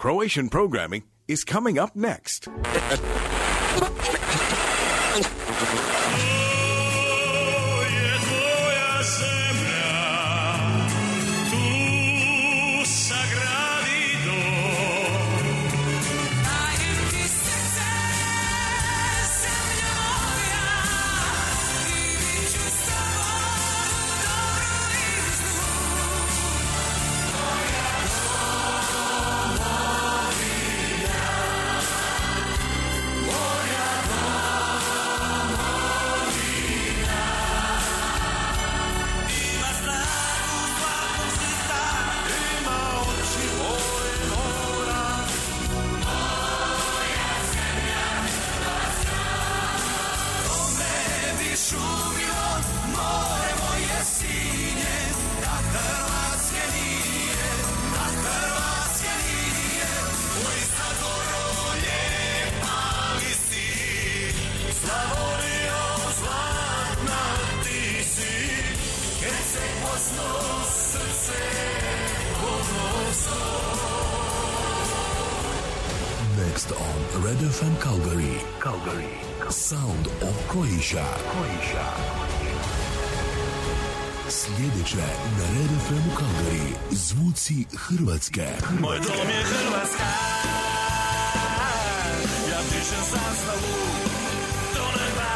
Croatian programming is coming up next. Croatia. Croatia. Sljedeće na Red FM Calgary. Zvuci Hrvatske. Moj dom je Hrvatska Ja pišem zastavu do neba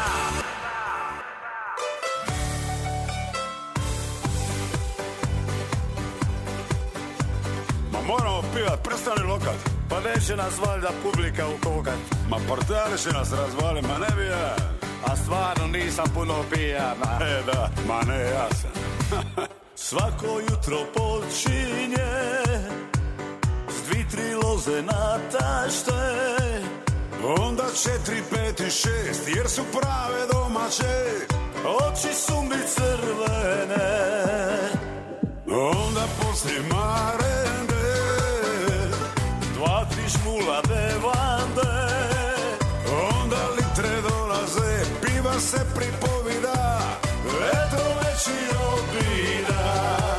Ma moramo pivat, prestani lokat. Pa neće nas valjda publika ukokat. Ma portali će nas razvali, ma ne bi ja. A stvarno nisam puno pijana. E da, ma ne ja sam. Svako jutro počinje S dvi, tri loze na tašte Onda četiri, pet i šest, jer su prave domaće. Oči su mi crvene Onda poslije marende, Dva, tri šmula se pripovida. Eto već i obida.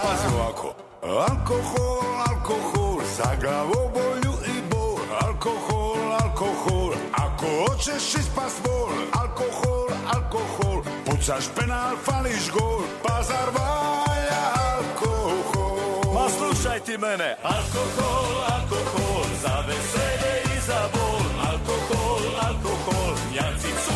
Pazi ovako. Alkohol, alkohol, za glavobolju i bol. Alkohol, alkohol, ako hoćeš ispast bol. Alkohol, alkohol, pucaš penal, fališ gol. Pa zar valja alkohol? Ma slušaj ti mene Alkohol, alkohol Za veselje i za bol Alkohol, alkohol Njanci njanci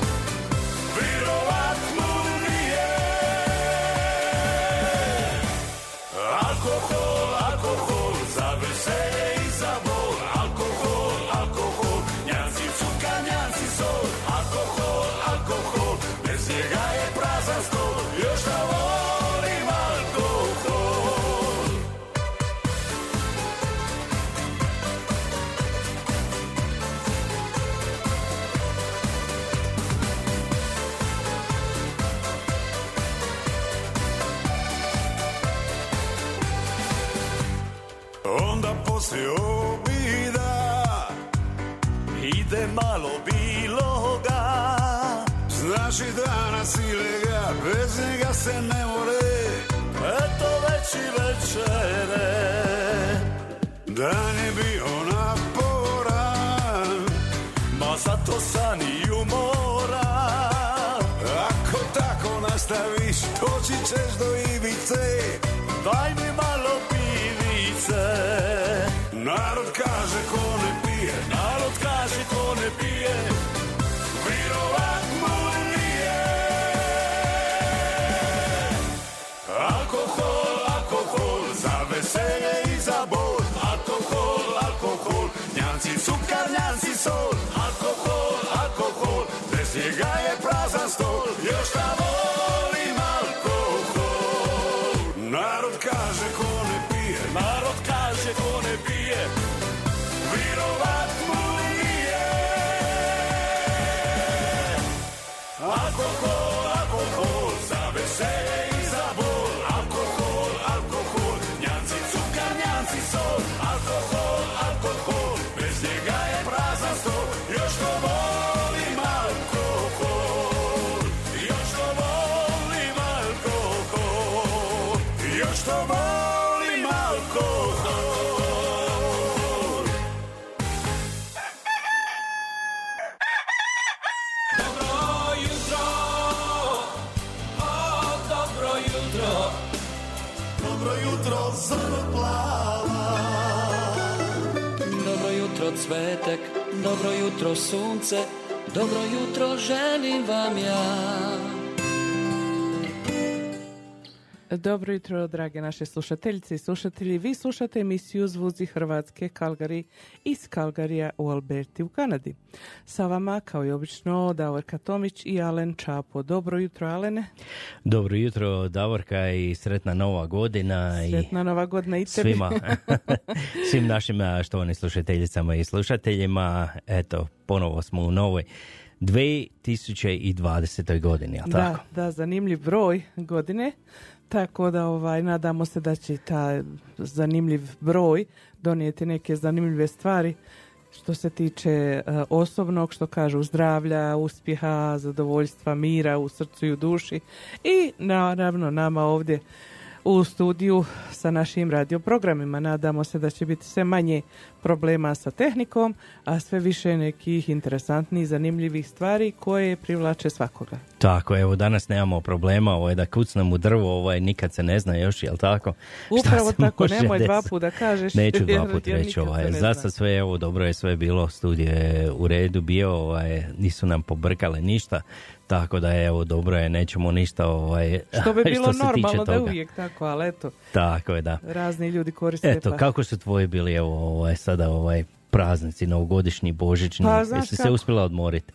Ide malo biloga. Znači danas ilega, bez njega se ne more. Eto već i večere. Dan je bio naporan, Ma zato san i umoran ako tako nastaviš, doći ćeš do ivice. Daj mi malo pivice. Narod cukar, njanci sol. Alkohol, alkohol Bez njega je prazan stol Još da jutro sunce, dobro jutro želim vam ja. Dobro jutro, drage naše slušateljice i slušatelji. Vi slušate emisiju Zvuzi Hrvatske Kalgari iz Kalgarija u Alberti u Kanadi. Sa vama, kao i obično, Davorka Tomić i Alen Čapo. Dobro jutro, Alene. Dobro jutro, Davorka i sretna nova godina Sretna nova godina i i tebi. svima, svim našim a, štovanim slušateljicama i slušateljima. Eto, ponovo smo u novoj 2020. godini, Da, tako? da, zanimljiv broj godine. Tako da ovaj, nadamo se da će ta zanimljiv broj donijeti neke zanimljive stvari što se tiče e, osobnog, što kažu zdravlja, uspjeha, zadovoljstva, mira u srcu i u duši. I naravno nama ovdje u studiju sa našim radioprogramima. Nadamo se da će biti sve manje problema sa tehnikom, a sve više nekih interesantnih, zanimljivih stvari koje privlače svakoga. Tako, evo, danas nemamo problema, ovo je da kucnem u drvo, ovaj, nikad se ne zna još, jel tako? Upravo tako, nemoj dva desiti? puta da kažeš. Neću dva jer- put jer reći, ovaj, za sad sve, evo, dobro je sve bilo, studij je u redu bio, ovaj, nisu nam pobrkale ništa, tako da evo, dobro je, nećemo ništa, ovaj, Što bi bilo tiče normalno da je uvijek tako, ali eto, Tako je, da. razni ljudi koriste. Eto, pa. kako su tvoji bili, evo, ovaj, sada, ovaj, praznici, novogodišnji, božićni, Pa, znaš jesi se kako? uspjela odmoriti?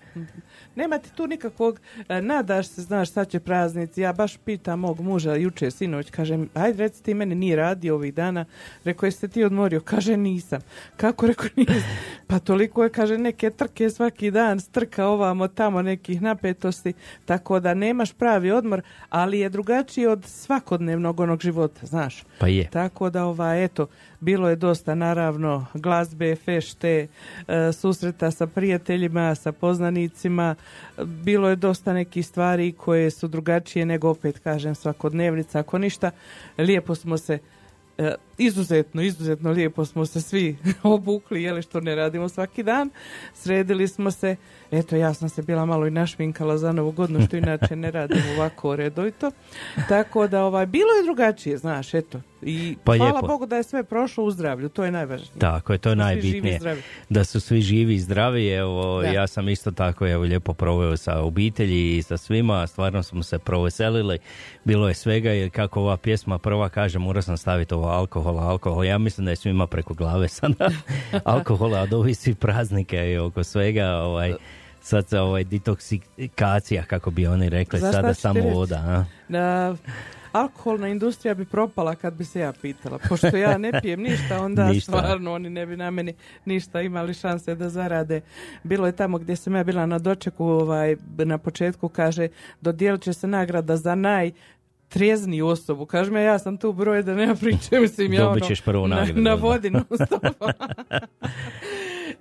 Nema ti tu nikakvog, e, nadaš se, znaš, sad će praznici, ja baš pitam mog muža jučer, sinoć, kažem, ajde reci ti meni nije radio ovih dana, rekao jeste ti odmorio, kaže nisam, kako rekao nisam, pa toliko je, kaže, neke trke svaki dan, strka ovamo, tamo nekih napetosti, tako da nemaš pravi odmor, ali je drugačiji od svakodnevnog onog života, znaš. Pa je. Tako da, ovaj, eto, bilo je dosta, naravno, glazbe, fešte, e, susreta sa prijateljima, sa poznanicima. Bilo je dosta nekih stvari koje su drugačije nego, opet kažem, svakodnevnica. Ako ništa, lijepo smo se e, izuzetno, izuzetno lijepo smo se svi obukli, jeli što ne radimo svaki dan. Sredili smo se, eto ja sam se bila malo i našminkala za novu godinu, što inače ne radim ovako redovito. Tako da ovaj, bilo je drugačije, znaš, eto. I Pa hvala lijepo. Bogu da je sve prošlo u zdravlju, to je najvažnije. Tako je, to je najbitnije. Da su svi živi i zdravi. Evo, Da. ja sam isto tako evo, lijepo proveo sa obitelji i sa svima. Stvarno smo se proveselili. Bilo je svega jer kako ova pjesma prva kaže morao sam staviti ovo alkohol, alkohol. Ja mislim da je svima preko glave sada alkohola od ovih svih praznika i oko svega. Ovaj, sad se ovaj detoksikacija, kako bi oni rekli, Znaš sada samo reći? voda. A? Da, alkoholna industrija bi propala kad bi se ja pitala. Pošto ja ne pijem ništa, onda Ništa. stvarno oni ne bi na meni ništa imali šanse da zarade. Bilo je tamo gdje sam ja bila na dočeku, ovaj, na početku kaže, dodijelit će se nagrada za naj trijezniju osobu. Kaže me, ja sam tu broj da nema priče, mislim, ja Dobit ono, ćeš na, nagradu, na odmah. vodi non stop.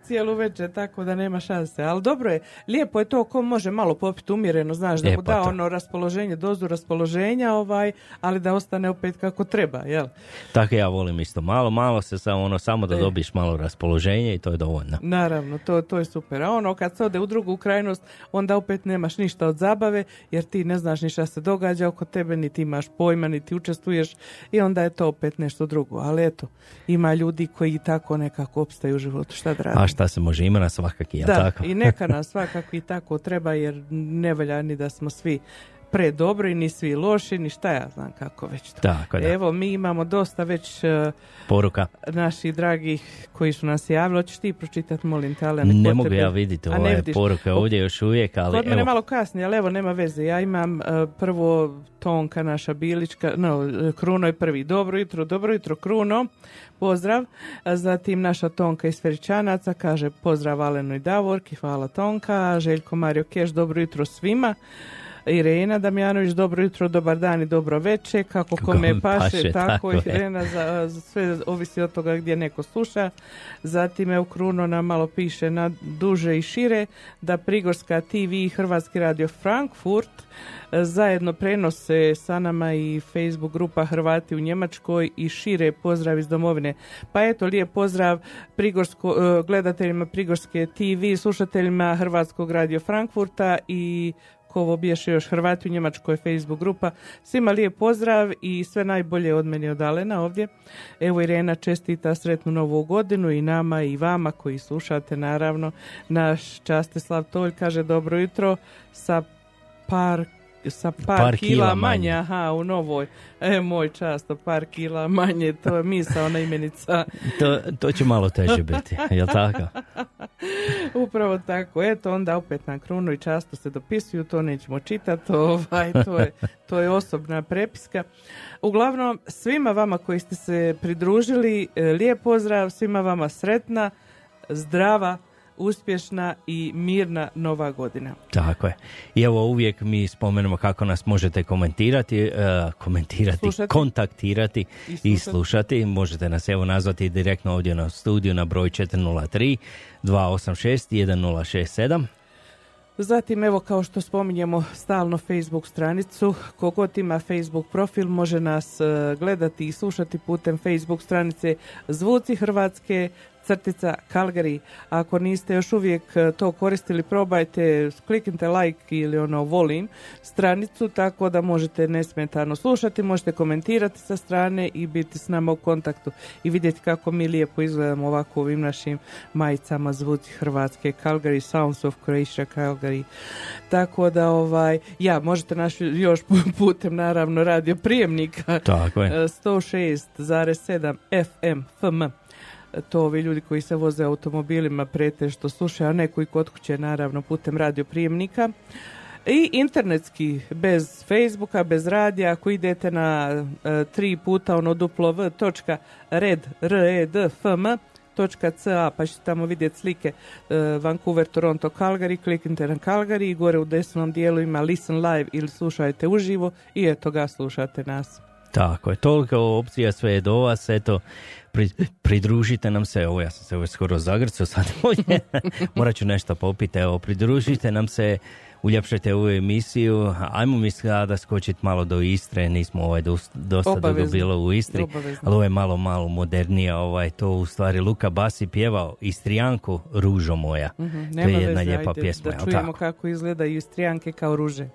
cijelu večer, tako da nema šanse. Ali dobro je, lijepo je to ko može malo popiti umjereno, znaš, da E, mu pa da to. ono raspoloženje, dozu raspoloženja, ovaj, ali da ostane opet kako treba, jel? Tako ja volim isto. Malo, malo se samo, ono, samo da E. dobiš malo raspoloženja i to je dovoljno. Naravno, to, to je super. A ono kad se ode u drugu krajnost, onda opet nemaš ništa od zabave, jer ti ne znaš ni šta se događa oko tebe, niti imaš pojma, niti učestvuješ i onda je to opet nešto drugo. Ali eto, ima ljudi koji tako nekako opstaju u životu, šta da radi. Šta se može, ima nas svakaki, jel Da, tako? i neka nas svakako i tako treba, jer ne valja ni da smo svi predobri, ni svi loši, ni šta ja znam kako već to. Tako da. Evo, mi imamo dosta već uh, Poruka. naših dragih koji su nas javili. Hoćeš ti pročitati, molim te, Ne kod mogu ja vidjeti ne ove poruke ovdje još uvijek, ali Kod mene malo kasnije, ali evo, nema veze. Ja imam uh, prvo Tonka, naša Bilička, no, uh, Kruno je prvi. Dobro jutro, dobro jutro, Kruno. Pozdrav. Zatim naša Tonka iz Feričanaca kaže pozdrav Alenu i Davorki, hvala Tonka. Željko Mario Keš, dobro jutro svima. Irena Damjanović, dobro jutro, dobar dan i dobro veče, kako kome paše, paše, tako, tako je. Irena, za, za sve ovisi od toga gdje neko sluša. Zatim evo Kruno nam malo piše na duže i šire da Prigorska TV i Hrvatski radio Frankfurt e, zajedno prenose sa nama i Facebook grupa Hrvati u Njemačkoj i šire pozdrav iz domovine. Pa eto, lijep pozdrav Prigorsko, e, gledateljima Prigorske TV, slušateljima Hrvatskog radio Frankfurta i ko ovo biješe još Hrvati u Njemačkoj Facebook grupa. Svima lijep pozdrav i sve najbolje od mene od Alena ovdje. Evo Irena čestita sretnu novu godinu i nama i vama koji slušate naravno. Naš Častislav Tolj kaže dobro jutro sa par sa par, Par kila, kila manje, manje. aha, u novoj. E, moj často, par kila manje, to je misa, ona imenica. To, to će malo teže biti, jel tako? Upravo tako. Eto, onda opet na krunu i často se dopisuju, to nećemo čitati, ovaj, to, je, to je osobna prepiska. Uglavnom, svima vama koji ste se pridružili, e, lijep pozdrav, svima vama sretna, zdrava, uspješna i mirna nova godina. Tako je. I evo uvijek mi spomenemo kako nas možete komentirati, e, komentirati, Slušati. kontaktirati I i slušati. slušati. Možete nas evo nazvati direktno ovdje na studiju na broj 403 286 1067. Zatim, evo, kao što spominjemo stalno Facebook stranicu, kogod ima Facebook profil može nas e, gledati i slušati putem Facebook stranice Zvuci Hrvatske, crtica Calgary. Ako niste još uvijek e, to koristili, probajte, kliknite like ili ono volim stranicu, tako da možete nesmetano slušati, možete komentirati sa strane i biti s nama u kontaktu i vidjeti kako mi lijepo izgledamo ovako u ovim našim majicama Zvuci Hrvatske, Calgary, Sounds of Croatia, Calgary. Tako da, ovaj, ja, možete naš još putem, naravno, radio prijemnika Tako je. E, 106,7 FM FM. To ovi ljudi koji se voze automobilima pretežno slušaju, a ne koji kod kuće naravno putem radio prijemnika. I internetski, bez Facebooka, bez radija, ako idete na e, tri puta ono duplo v točka red, r, e, d, f, m, točka ca, pa ćete tamo vidjeti slike e, Vancouver, Toronto, Calgary, kliknite na Calgary i gore u desnom dijelu ima listen live ili slušajte uživo i eto ga slušate nas. Tako je, toliko opcija, sve je do vas, eto, pri- pridružite nam se, ovo ja sam se ovo skoro zagrcao sad ovdje, morat ću nešto popiti, evo, pridružite nam se, uljepšajte ovu emisiju, ajmo mi sada skočiti malo do Istre, nismo ovaj dos- dosta dugo bilo u Istri, Obavezno. ali ovo je malo, malo modernije, ovaj, to u stvari Luka Basi pjevao Istrijanku, ružo moja, to Mhm, Nema je jedna veze, lijepa ajde, pjesma, Da čujemo tako? kako izgledaju istrijanke kao ruže.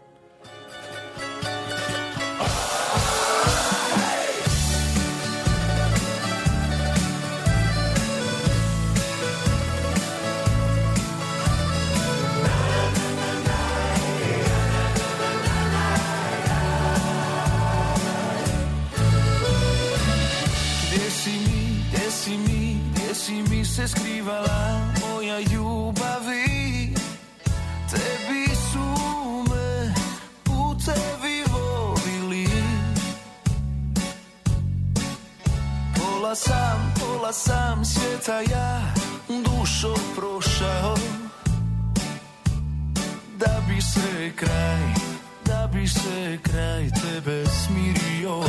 Sam svijeta ja dušo prošao. Da bi se kraj, da bi se kraj tebe smirio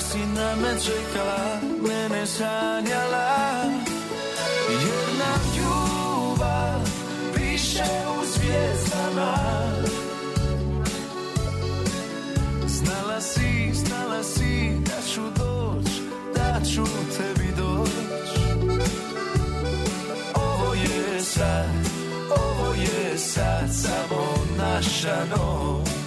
mi da si na me čekala, mene sanjala Jer nam ljubav piše u zvijezdama Znala si, znala si da ću doć, da ću tebi doć Ovo je sad, ovo je sad samo naša noć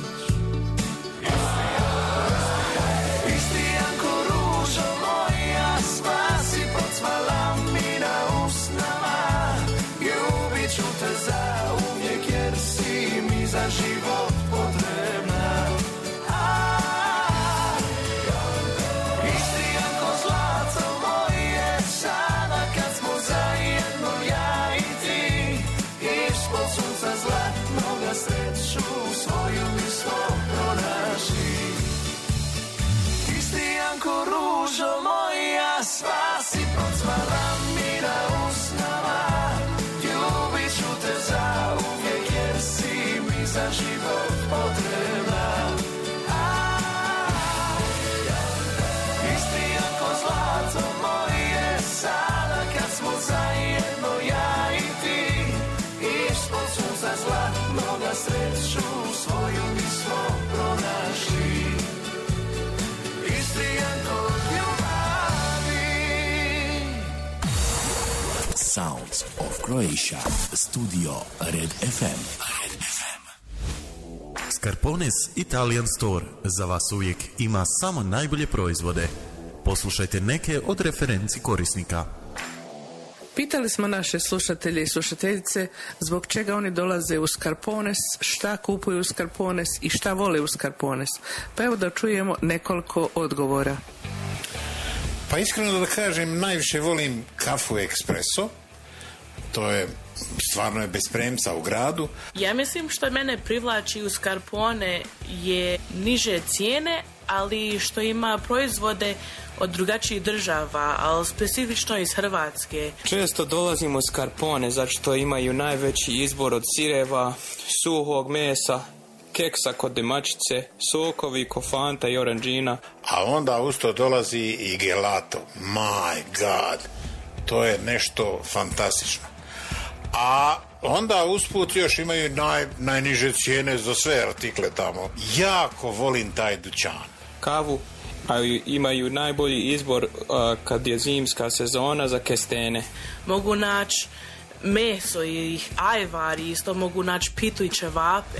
sreću svoju ljubavi Sounds of Croatia. Studio Red FM. Red FM. Scarpones Italian Store za vas uvijek ima samo najbolje proizvode. Poslušajte neke od referenci korisnika. Pitali smo naše slušatelje i slušateljice zbog čega oni dolaze u Skarpones, šta kupuju u Skarpones i šta vole u Skarpones. Pa evo da čujemo nekoliko odgovora. Pa iskreno da kažem, najviše volim kafu ekspreso. To je stvarno je bez premca u gradu. Ja mislim što mene privlači u Skarpone je niže cijene, ali što ima proizvode od drugačijih država, ali specifično iz Hrvatske. Često dolazimo s Skarpone zato što imaju najveći izbor od sireva, suhog mesa, keksa kod demačice, sokovi, kofanta i oranđina. A onda usto dolazi i gelato. My God. To je nešto fantastično. A onda usput još imaju naj, najniže cijene za sve artikle tamo. Jako volim taj dućan. Kavu, a imaju najbolji izbor a, kad je zimska sezona za kestene. Mogu naći meso i ajvar i isto mogu naći pitu i čevape.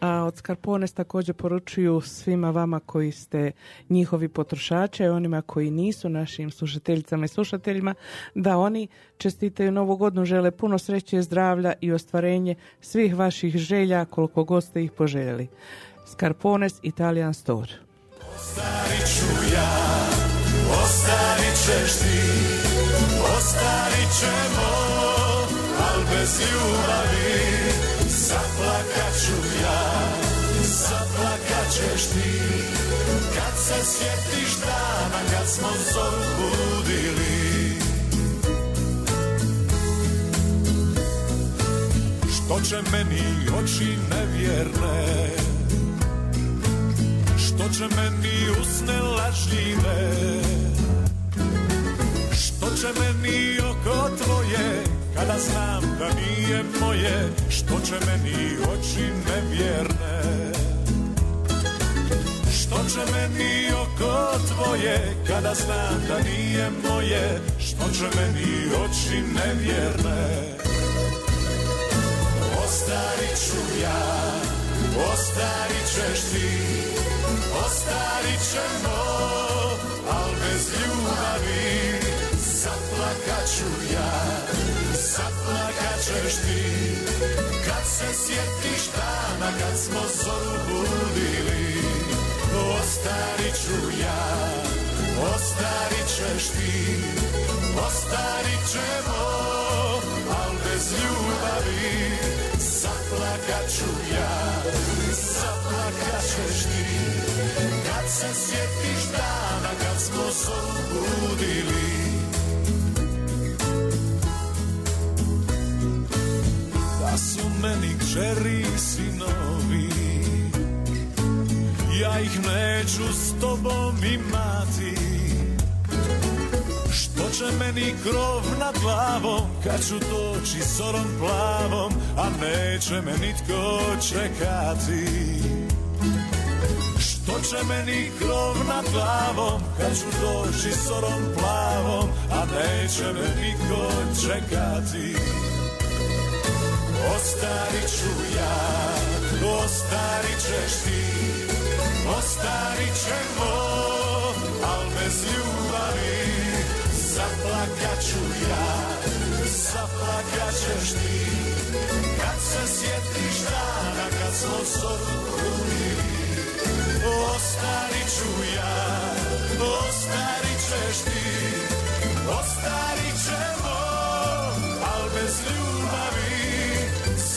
A od Scarpones također poručuju svima vama koji ste njihovi potrošače i onima koji nisu našim slušateljicama i slušateljima da oni čestitaju novu godinu, žele puno sreće, zdravlja i ostvarenje svih vaših želja koliko god ste ih poželjeli. Scarpones Italian Store. Ostarit ću ja, ostarit ćeš ti, ostarit ćemo, al bez ljubavi. Zaplakat ću ja, zaplakat ćeš ti, kad se sjetiš dana kad smo zoru budili. Što će meni oči nevjerne? Što će meni usne lažljive? Što će meni oko tvoje Kada znam da nije moje Što će meni oči nevjerne Što će meni oko tvoje Kada znam da nije moje Što će meni oči nevjerne Ostarit ću ja, ostarit ćeš ti, ostarit ćemo, al bez ljubavi. Zaplakat ću ja, zaplakat ćeš ti, kad se sjetiš dana kad smo zoru budili. Ostarit ću ja, ostarit ćeš ti Ostarit ćemo, al bez ljubavi Zaplakat ću ja, zaplakat ćeš ti Kad se sjetiš dana kad smo zoru budili su meni kćeri sinovi. Ja ih neću s tobom imati. Što će meni krov nad glavom Kad ću doći zorom plavom A neće me nitko čekati? Što će meni krov nad glavom Kad ću doći zorom plavom A neće me nitko čekati Ostarit ću ja, ostarit ćeš ti. Ostarit ćemo, al bez ljubavi Zaplakat ću ja, zaplakat ćeš ti. Kad se sjetiš dana kad smo zoru budili Ostarit ću ja, ostarit ćeš ti. Ostarit ćemo, al bez ljubavi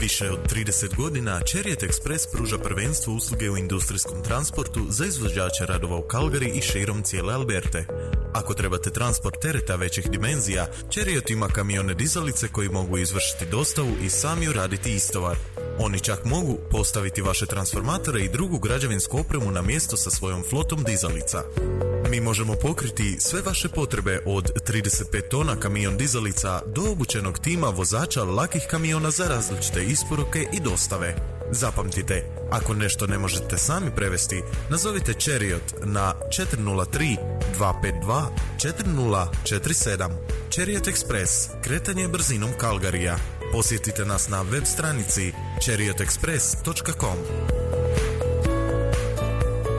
Više od 30 godina Chariot Express pruža prvenstvo usluge u industrijskom transportu za izvođače radova u Calgary i širom cijele Alberte. Ako trebate transport tereta većih dimenzija, Chariot ima kamione dizalice koji mogu izvršiti dostavu i sami uraditi istovar. Oni čak mogu postaviti vaše transformatore i drugu građevinsku opremu na mjesto sa svojom flotom dizalica. Mi možemo pokriti sve vaše potrebe od 35 tona kamion dizalica do obučenog tima vozača lakih kamiona za različite isporuke i dostave. Zapamtite, ako nešto ne možete sami prevesti, nazovite Chariot na 403 252 4047. Chariot Express, kretanje brzinom Kalgarija. Посетите нас на веб страници chariotexpress.com.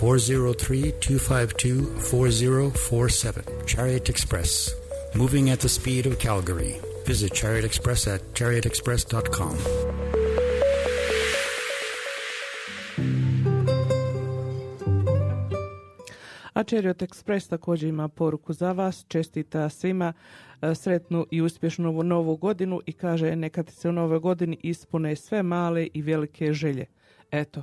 403 252 4047. Chariot Express. Moving at the speed of Calgary. Visit Chariot Express at chariotexpress.com. A Chariot Express također ima poruku za vas, čestita svima e, sretnu i uspješnu novu godinu i kaže neka ti se u novoj godini ispune sve male i velike želje. Eto,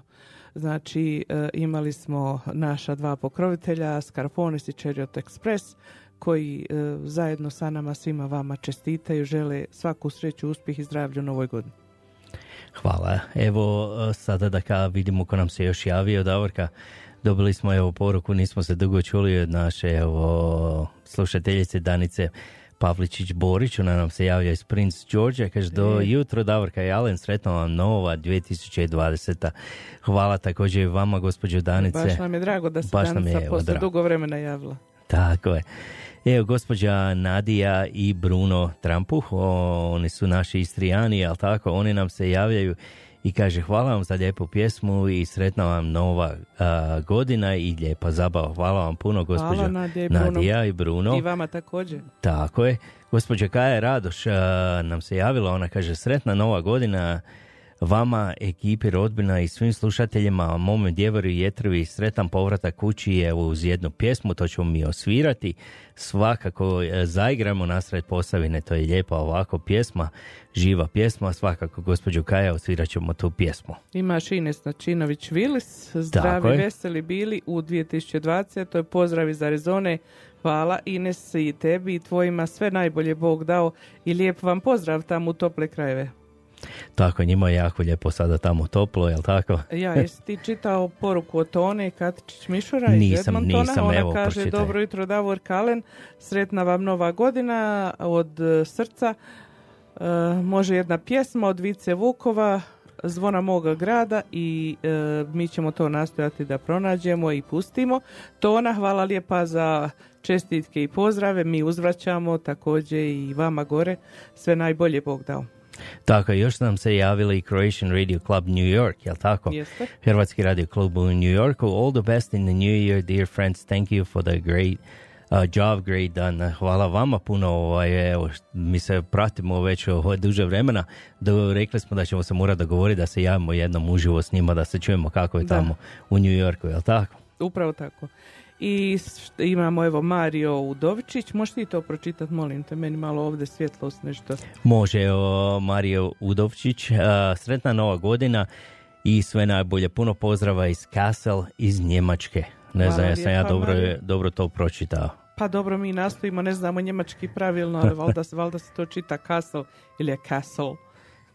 znači e, imali smo naša dva pokrovitelja, Scarponis i Chariot Express, koji e, zajedno sa nama svima vama čestitaju, žele svaku sreću, uspjeh i zdravlje u novoj godini. Hvala. Evo sada da ka vidimo ko nam se još javio, Davorka. Dobili smo evo poruku, nismo se dugo čuli od naše slušateljice Danice Pavličić Borić, ona nam se javlja iz Prince Georgia, kaže do jutro Davorka i Alen, sretno vam nova 2020. Hvala također i vama gospođo Danice. Baš nam je drago da se Baš nam je, Danica evo, posle dugo vremena javila. Tako je. Evo, gospođa Nadija i Bruno Trampuh, o, oni su naši istrijani, ali tako, oni nam se javljaju i kaže hvala vam za lijepu pjesmu i sretna vam nova a, godina i lijepa zabava. Hvala vam puno, gospođo Hvala Nadija i Bruno. Nadija i Bruno. I vama također. Tako je. Gospođa Kaja Radoš a, nam se javila, ona kaže sretna nova godina vama, ekipi rodbina i svim slušateljima, mome djevoru i jetrovi, sretan povratak kući evo uz jednu pjesmu, to ćemo mi osvirati. Svakako e, zaigramo nasred Posavine, to je lijepa ovako pjesma, živa pjesma, svakako gospođo Kaja osvirat ćemo tu pjesmu. Imaš Ines Načinović Vilis, zdravi, je. veseli bili u 2020. To je pozdrav iz Arizone. Hvala Ines i tebi i tvojima sve najbolje Bog dao i lijep vam pozdrav tamo u tople krajeve. Tako, njima je jako lijepo sada tamo toplo, jel tako? Ja, jesi ti čitao poruku od Tone Katičić Mišura iz Nisam, Edmontona? nisam, Ona evo, kaže, pročitaj. dobro jutro Davor Kalen, sretna vam nova godina od e, srca. E, može jedna pjesma od Vice Vukova, Zvona moga grada i e, mi ćemo to nastojati da pronađemo i pustimo. Tona, hvala lijepa za čestitke i pozdrave. Mi uzvraćamo također i vama gore. Sve najbolje Bog dao. Tako, još nam se javili i Croatian Radio Club New York, jel tako? Jeste. Hrvatski radio klub u New Yorku. All the best in the new year, dear friends. Thank you for the great uh, job, great done. Hvala vama puno, ovaj, evo, mi se pratimo već ovo duže vremena. Do, rekli smo da ćemo se morati dogovoriti da se javimo jednom uživo s njima, da se čujemo kako je Da. tamo u New Yorku, jel tako? Upravo tako. I imamo evo Mario Udovičić, možeš ti to pročitati, molim te, meni malo ovdje svjetlost nešto. Može, evo, Mario Udovčić. Uh, sretna nova godina i sve najbolje. Puno pozdrava iz Kassel iz Njemačke. Ne znam, jesam ja dobro, Mario. dobro to pročitao. Pa dobro, mi nastojimo, ne znamo njemački pravilno, ali valjda, se- valjda se to čita Castle ili je Castle.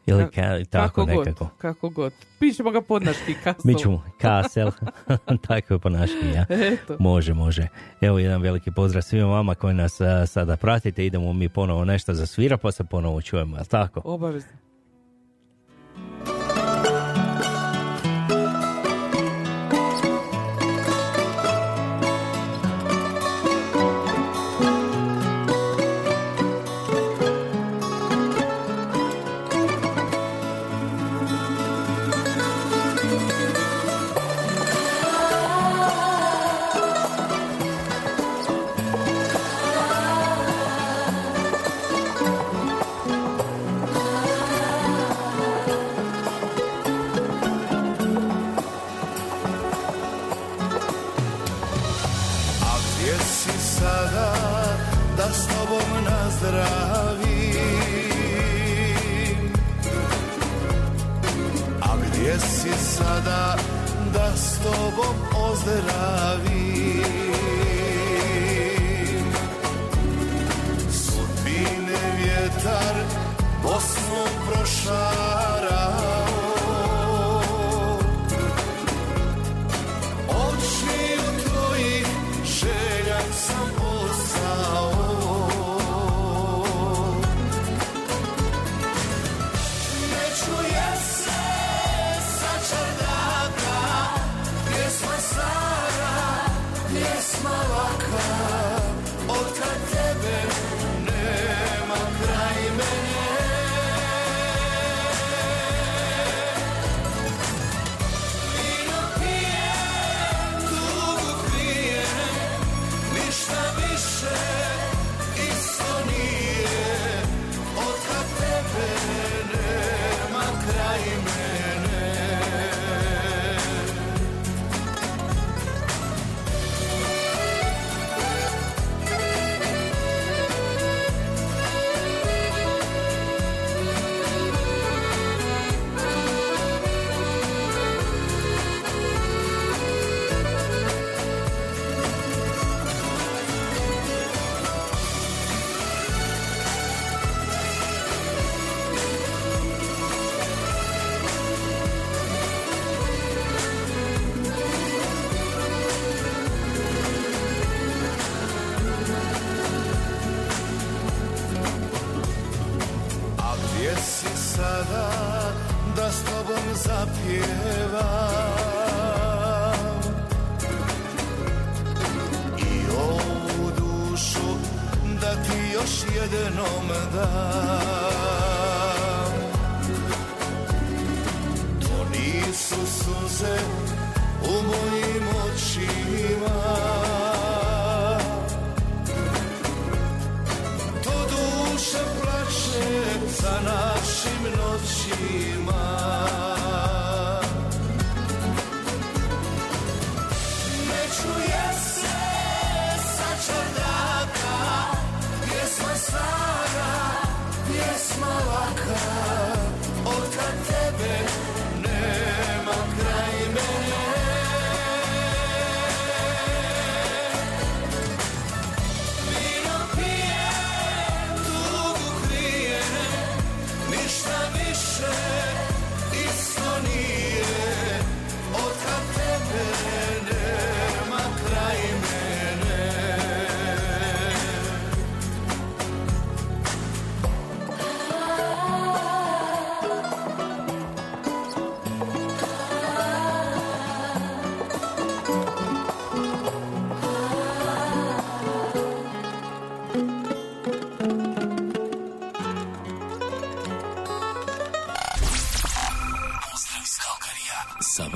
Ili Ka- tako kako nekako. God, kako god. Pišemo ga podnaški Castle. Mi ćemo Kassel, tako je ponašanje, ja. Eto. Može, može. Evo jedan veliki pozdrav svima vama koji nas a, sada pratite. Idemo mi ponovo nešto za svira, pa se ponovo čujemo, tako? Obavezno.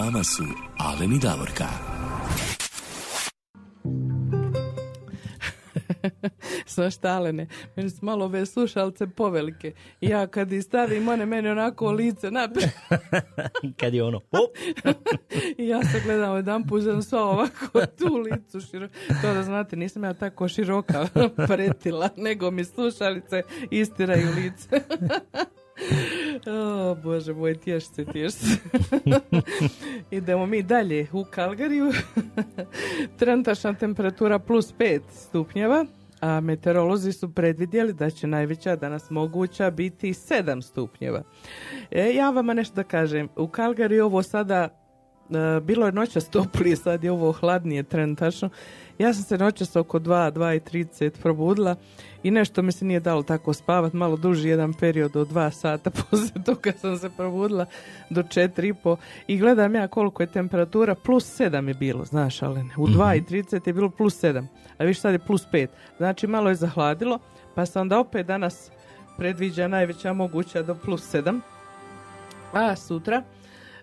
Vama su Alen i Davorka. Štalene, meni su malo ove slušalce povelike. I ja kad ih stavim, one meni onako lice naprijed. Kad je ono, I ja se gledam jedan put sva ovako tu licu široko. To da znate, nisam ja tako široka pretila, nego mi slušalice istiraju lice. o, Bože moj, tješ se, tješ se. Idemo mi dalje u Kalgariju. Trenutačna temperatura plus 5 stupnjeva, a meteorolozi su predvidjeli da će najveća danas moguća biti 7 stupnjeva. E, ja vama nešto da kažem. U Kalgariju ovo sada E, bilo je noćas toplije, sad je ovo hladnije trenutačno. Ja sam se noćas oko 2, 2.30 probudila i nešto mi se nije dalo tako spavat, malo duži jedan period od 2 sata poslije toga sam se probudila do 4.30 i gledam ja koliko je temperatura, plus 7 je bilo, znaš, ali ne, u 2.30 je bilo plus 7, a viš sad je plus 5, znači malo je zahladilo, pa se onda opet danas predviđa najveća moguća do plus 7, a sutra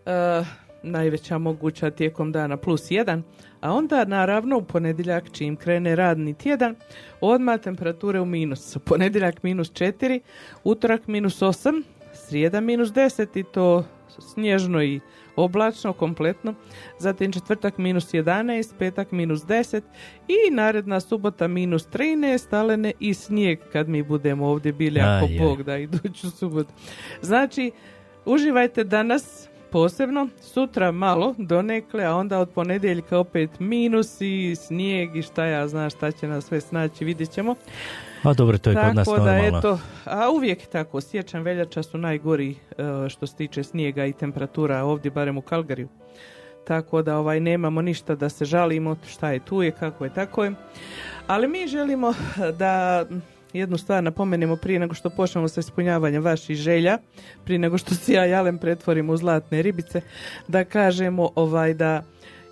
e, najveća moguća tijekom dana plus 1, a onda naravno u ponedjeljak čim krene radni tjedan, odmah temperature u minus. Ponedjeljak minus 4, utorak minus 8, srijeda minus 10 i to snježno i oblačno kompletno, zatim četvrtak minus 11, petak minus 10 i naredna subota minus 13, stalene i snijeg kad mi budemo ovdje bili ako Aj. Bog da iduću subotu. Znači, uživajte danas posebno, sutra malo donekle, a onda od ponedjeljka opet minus i snijeg i šta ja znam šta će nas sve snaći, vidjet ćemo. a dobro, to je kod nas Tako da normalno. eto, a uvijek je tako, sjećam veljača su najgori e, što se tiče snijega i temperatura ovdje, barem u Kalgariju. Tako da ovaj nemamo ništa da se žalimo, šta je tu je, kako je, tako je. Ali mi želimo da jednu stvar napomenemo prije nego što počnemo sa ispunjavanjem vaših želja, prije nego što se ja i Alen pretvorimo u zlatne ribice, da kažemo ovaj da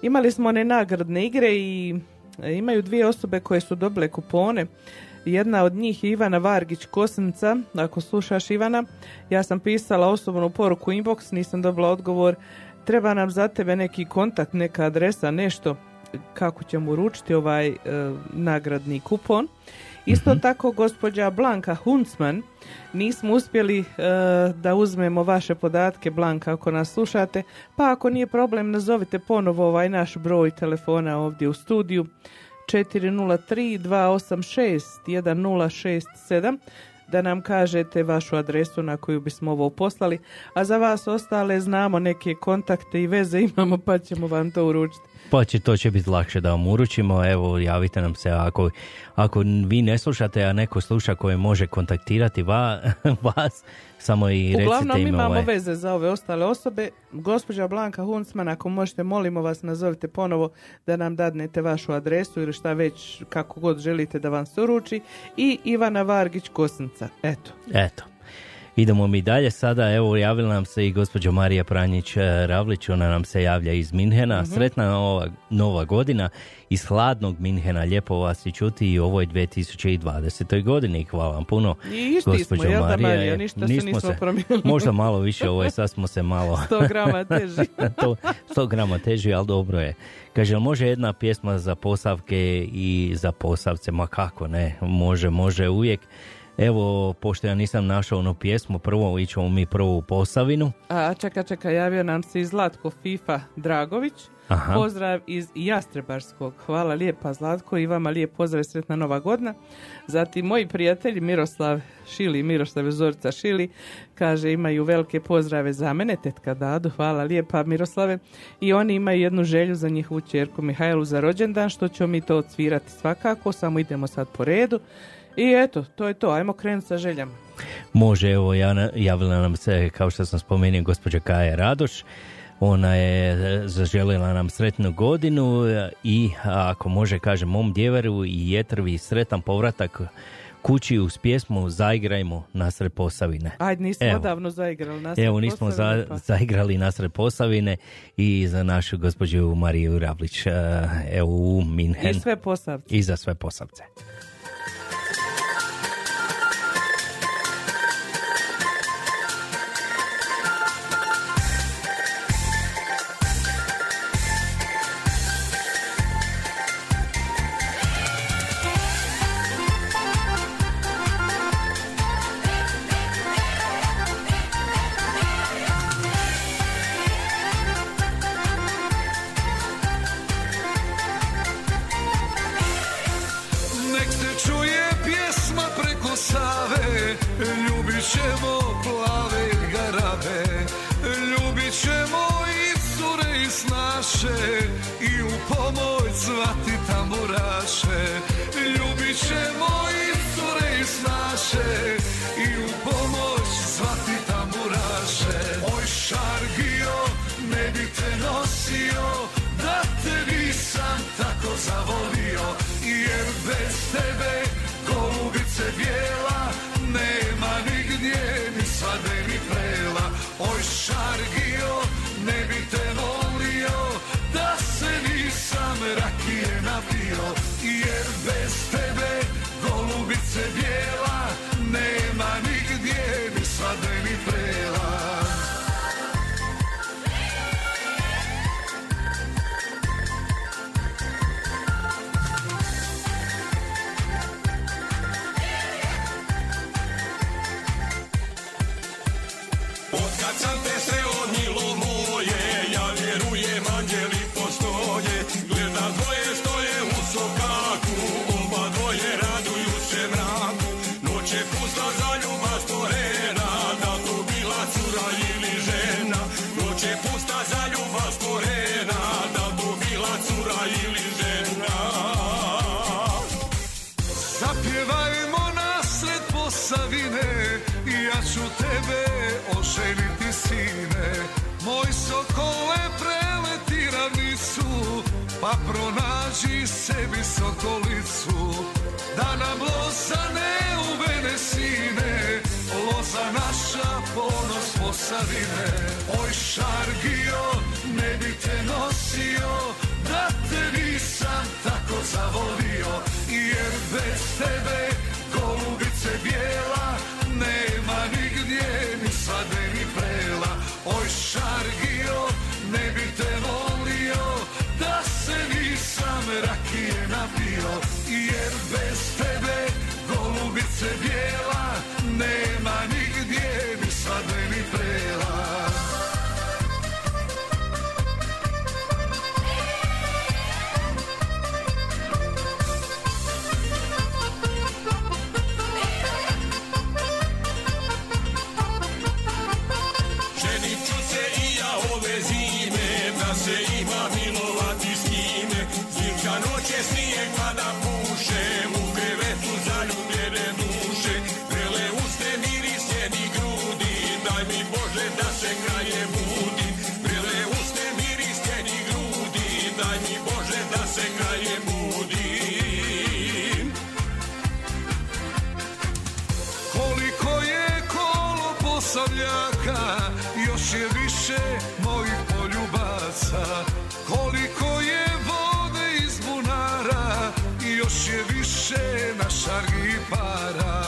imali smo one nagradne igre i e, imaju dvije osobe koje su dobile kupone. Jedna od njih je Ivana Vargić Kosinca. Ako slušaš Ivana, ja sam pisala osobnu poruku inbox, nisam dobila odgovor. Treba nam za tebe neki kontakt, neka adresa, nešto kako ćemo uručiti ovaj e, nagradni kupon. Isto tako gospođa Blanka Huntsman, nismo uspjeli e, da uzmemo vaše podatke Blanka ako nas slušate, pa ako nije problem nazovite ponovo ovaj naš broj telefona ovdje u studiju 403 286 1067 da nam kažete vašu adresu na koju bismo ovo poslali, a za vas ostale znamo neke kontakte i veze imamo pa ćemo vam to uručiti. Pa će, to će biti lakše da vam uručimo. Evo, javite nam se ako, ako vi ne slušate, a neko sluša koje može kontaktirati va, vas, samo i recite Uglavnom im imamo ovaj, veze za ove ostale osobe. Gospođa Blanka Huncman, ako možete, molimo vas, nazovite ponovo da nam dadnete vašu adresu ili šta već, kako god želite da vam se uruči. I Ivana Vargić Kosnica. Eto. Eto. Idemo mi dalje sada, evo javila nam se i gospođa Marija Pranjić eh, Ravlić, ona nam se javlja iz Minhena. Mhm. Sretna nova, nova godina iz hladnog Minhena, lijepo vas i čuti i u ovoj 2020. godini. Hvala vam puno, I isti gospođo smo, Marija. Marija? Ništa se nismo promijenili. Možda malo više, ovo je, sad smo se malo... 100 grama teži. to 100 grama teži, ali dobro je. Kaže, može jedna pjesma za posavke i za posavce? Ma kako ne, može, može uvijek. Evo, pošto ja nisam našao onu pjesmu, prvo ićemo mi prvo u Posavinu. A čeka, čeka, javio nam se i Zlatko Fifa Dragović. Aha. Pozdrav iz Jastrebarskog. Hvala lijepa Zlatko i vama lijep pozdrav i sretna nova godina. Zatim moji prijatelji Miroslav Šili Miroslav Zorica Šili kaže imaju velike pozdrave za mene, tetka Dadu. Hvala lijepa Miroslave. I oni imaju jednu želju za njihovu čerku Mihajlu za rođendan, što ćemo mi to odsvirati svakako, samo idemo sad po redu. I eto, to je to, ajmo krenuti sa željama. Može, evo, ja- javila nam se, kao što sam spomenuo, gospođa Kaja Radoš. Ona je e, zaželjela nam sretnu godinu e, i ako može, kaže mom djeveru i jetrvi sretan povratak kući uz pjesmu Zaigrajmo nasred Posavine. Ajde, nismo Evo. odavno zaigrali. nasred Evo, nismo za, pa. zaigrali nasred Posavine i za našu gospođu Mariju Ravlić e, evo u Minhen. I sve posavce. I za sve Posavce. Više mojih poljubaca. Koliko je vode iz bunara, još je više na šargi para.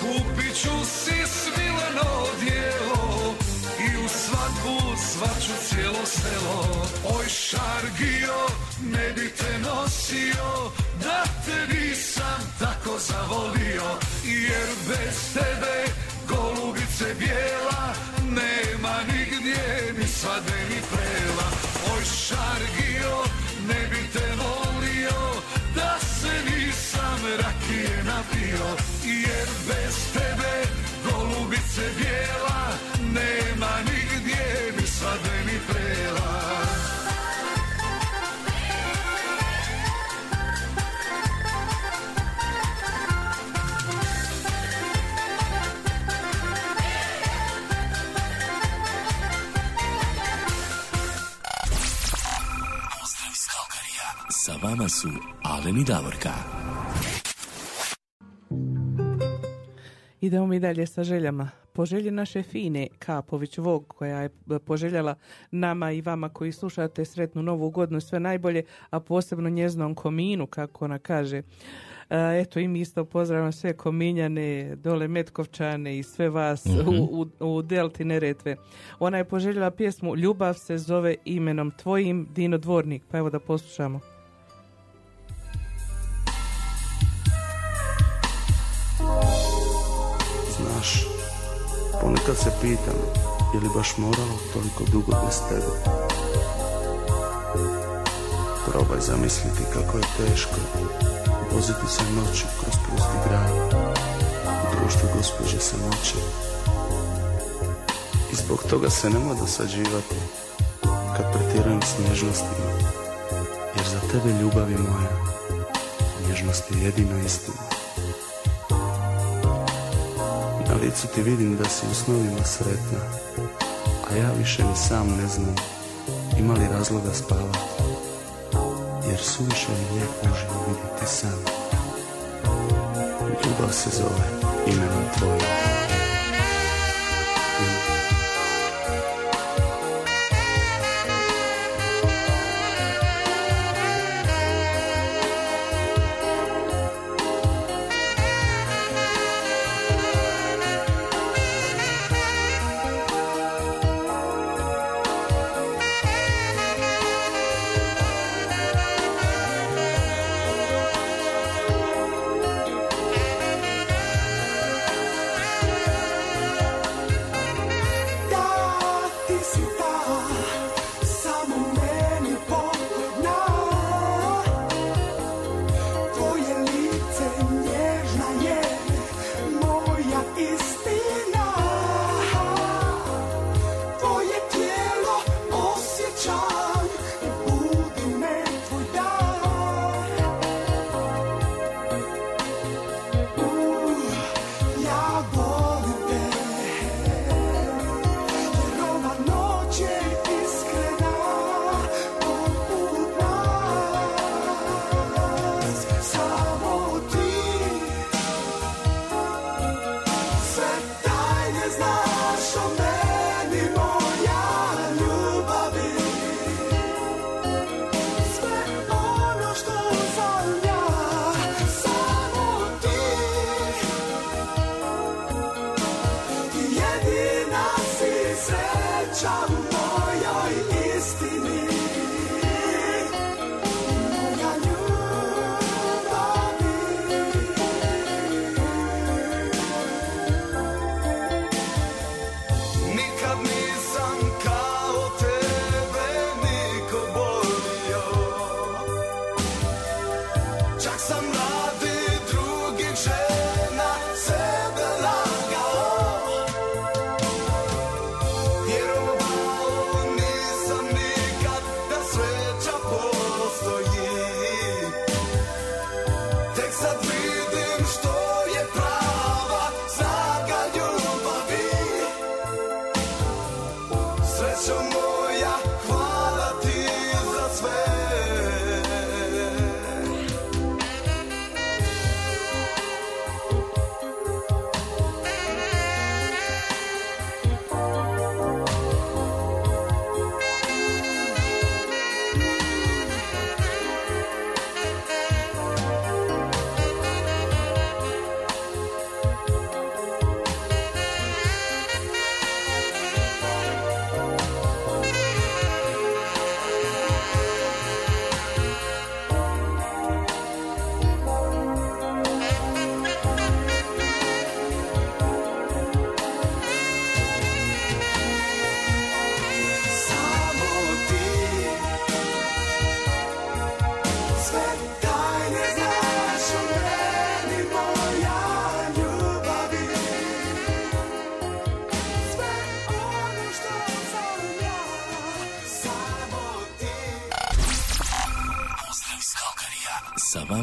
Kupit ću si svileno odjelo i u svadbu svaću cijelo selo. Oj šargio, ne bi te nosio, da te nisam tako zavolio, jer bez tebe napio, jer bez tebe golubice bijela, nema nigdje ni svade ni prela. Sa vama su Alen i Davorka. Idemo mi dalje sa željama. Po želji naše Fine Kapović Vog koja je poželjela nama i vama koji slušate sretnu novu godinu sve najbolje, a posebno njeznom kominu kako ona kaže. Eto i mi isto pozdravljam sve kominjane, dole Metkovčane i sve vas Mhm. u, u, u Delti Neretve. Ona je poželjela pjesmu Ljubav se zove imenom tvojim Dino Dvornik. Pa evo da poslušamo. Znaš, ponekad se pitam, je li baš moralo toliko dugo bez tebe? Probaj zamisliti kako je teško voziti se noću kroz pusti grad u društvu gospođe samoće. I zbog toga se nema dosađivati kad pretjerujem s nježnostima, jer za tebe ljubavi moja, nježnost je jedina istina. Na licu ti vidim da si u snovima sretna, a ja više ni sam ne znam ima li razloga spavati, jer suviše mi lijep možemo vidjeti san. Ljubav se zove imenom tvojim.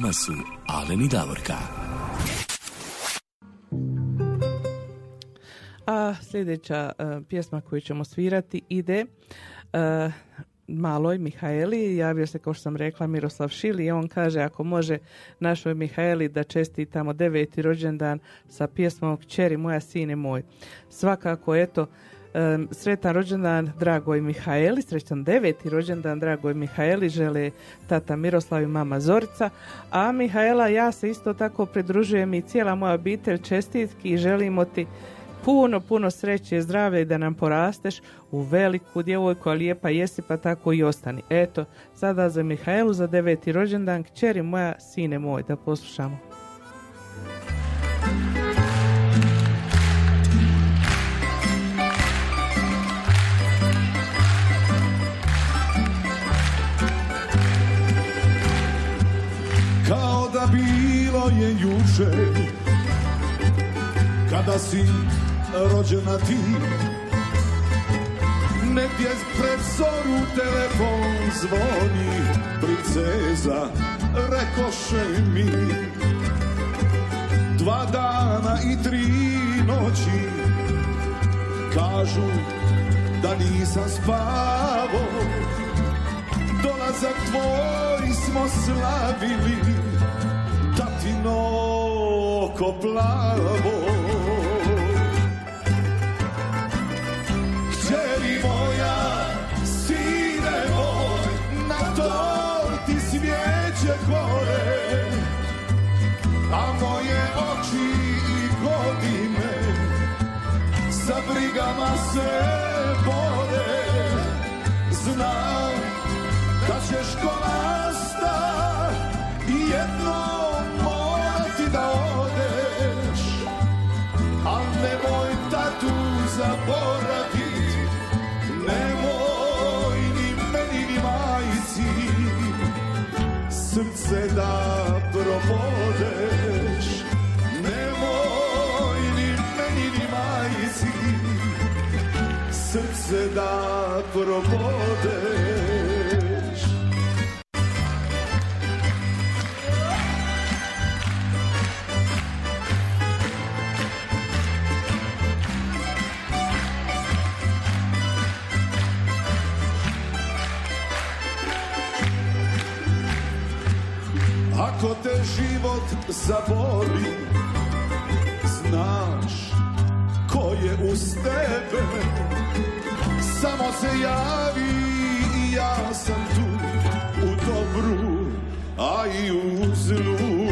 Vama su Alen i Davorka. A sljedeća e, pjesma koju ćemo svirati ide e, maloj Mihaeli. Javio se, kao što sam rekla, Miroslav Šili i on kaže ako može našoj Mihaeli da čestitamo deveti rođendan sa pjesmom Kćeri moja, sine moj. Svakako, eto, sretan rođendan dragoj Mihaeli, sretan deveti rođendan dragoj Mihaeli, žele tata Miroslav i mama Zorica, a Mihaela ja se isto tako pridružujem i cijela moja obitelj čestitki i želimo ti puno, puno sreće zdravlja i da nam porasteš u veliku djevojku, a lijepa jesi pa tako i ostani. Eto, sada za Mihaelu za deveti rođendan, kćeri moja, sine moj, da poslušamo. Je juče Kada si rođena ti. Negdje pred zoru telefon zvoni Princeza, rekoše mi. Dva dana i tri noći Kažu da nisam spavo Dolazak tvoj smo slavili Tatino oko plavo. Kćeri moja, sine moj Na torti svijeće gore? A moje oči i godine Sa brigama se zaboravit Nemoj ni meni ni majici Srce da probodeš Nemoj ni meni ni majici Srce da te život zaboli Znaš ko je uz tebe. Samo se javi i ja sam tu U dobru, a i u zlu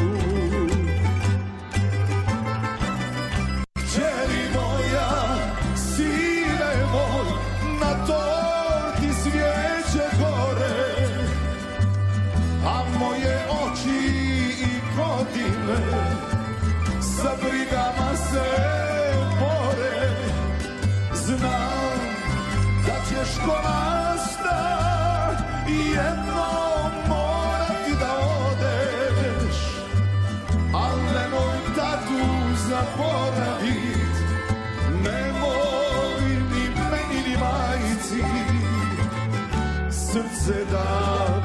srce da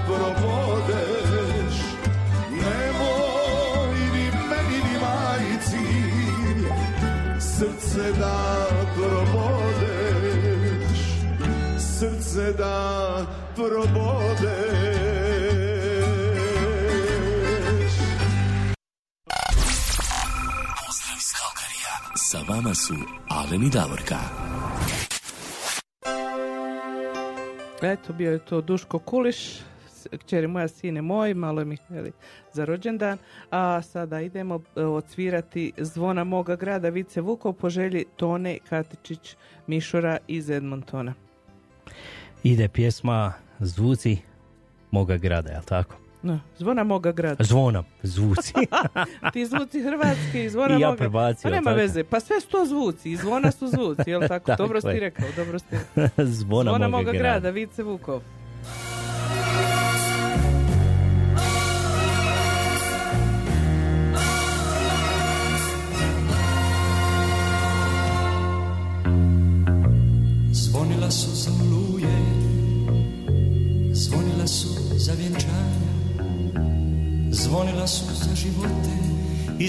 probodeš Nemoj ni meni ni majici Srce da probodeš Srce da probodeš Pozdrav iz Kalkarija. Sa vama su Alen i Davorka. Eto, bio je to Duško Kuliš, kćeri moja, sine moj, malo mi jeli, za rođendan. A sada idemo e, odsvirati zvona moga grada Vice Vukov po želji Tone Katičić Mišura iz Edmontona. Ide pjesma Zvuci moga grada, jel tako? Zvona moga grada. Zvona, zvuci. Ti zvuci hrvatski i zvona I ja moga. prebacio, Pa nema tako? veze, pa sve su to zvuci, i zvona su zvuci, jel tako? Tako dobro si je. rekao, dobro si rekao. Zvona, Zvona moga, moga grada. grada, Vice Vukov.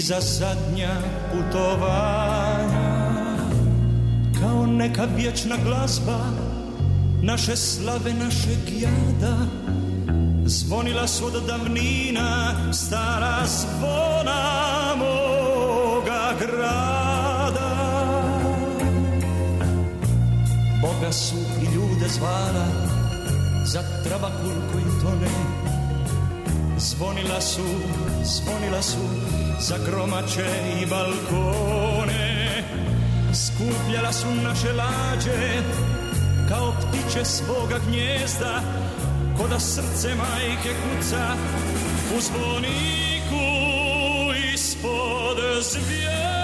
Za zadnja putovanja. Kao neka vječna glazba, naše slave, našeg jada, zvonila su od davnina stara zvona moga grada. Boga su i ljude zvala za trabakul koji tone Zvonila su, zvonila su za gromače i balkone. Skupljala su naše lađe kao ptiće svoga gnjezda Ko da srce majke kuca u zvoniku ispod zvijezde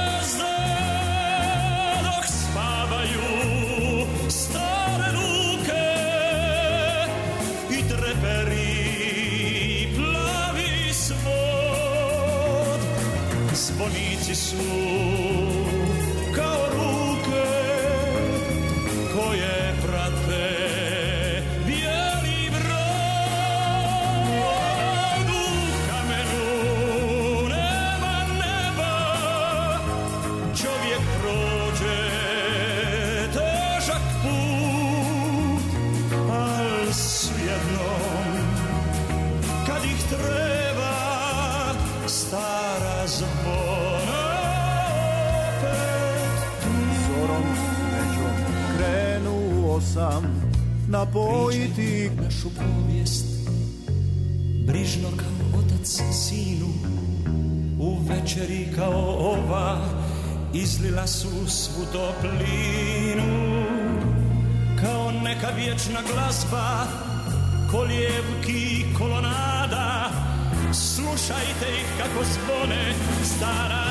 napojiti našu povijest. Brižno kao otac sinu U večeri kao ova Izlila su svu toplinu. Kao neka vječna glazba Kolijevki kolonada Slušajte ih kako zvone Stara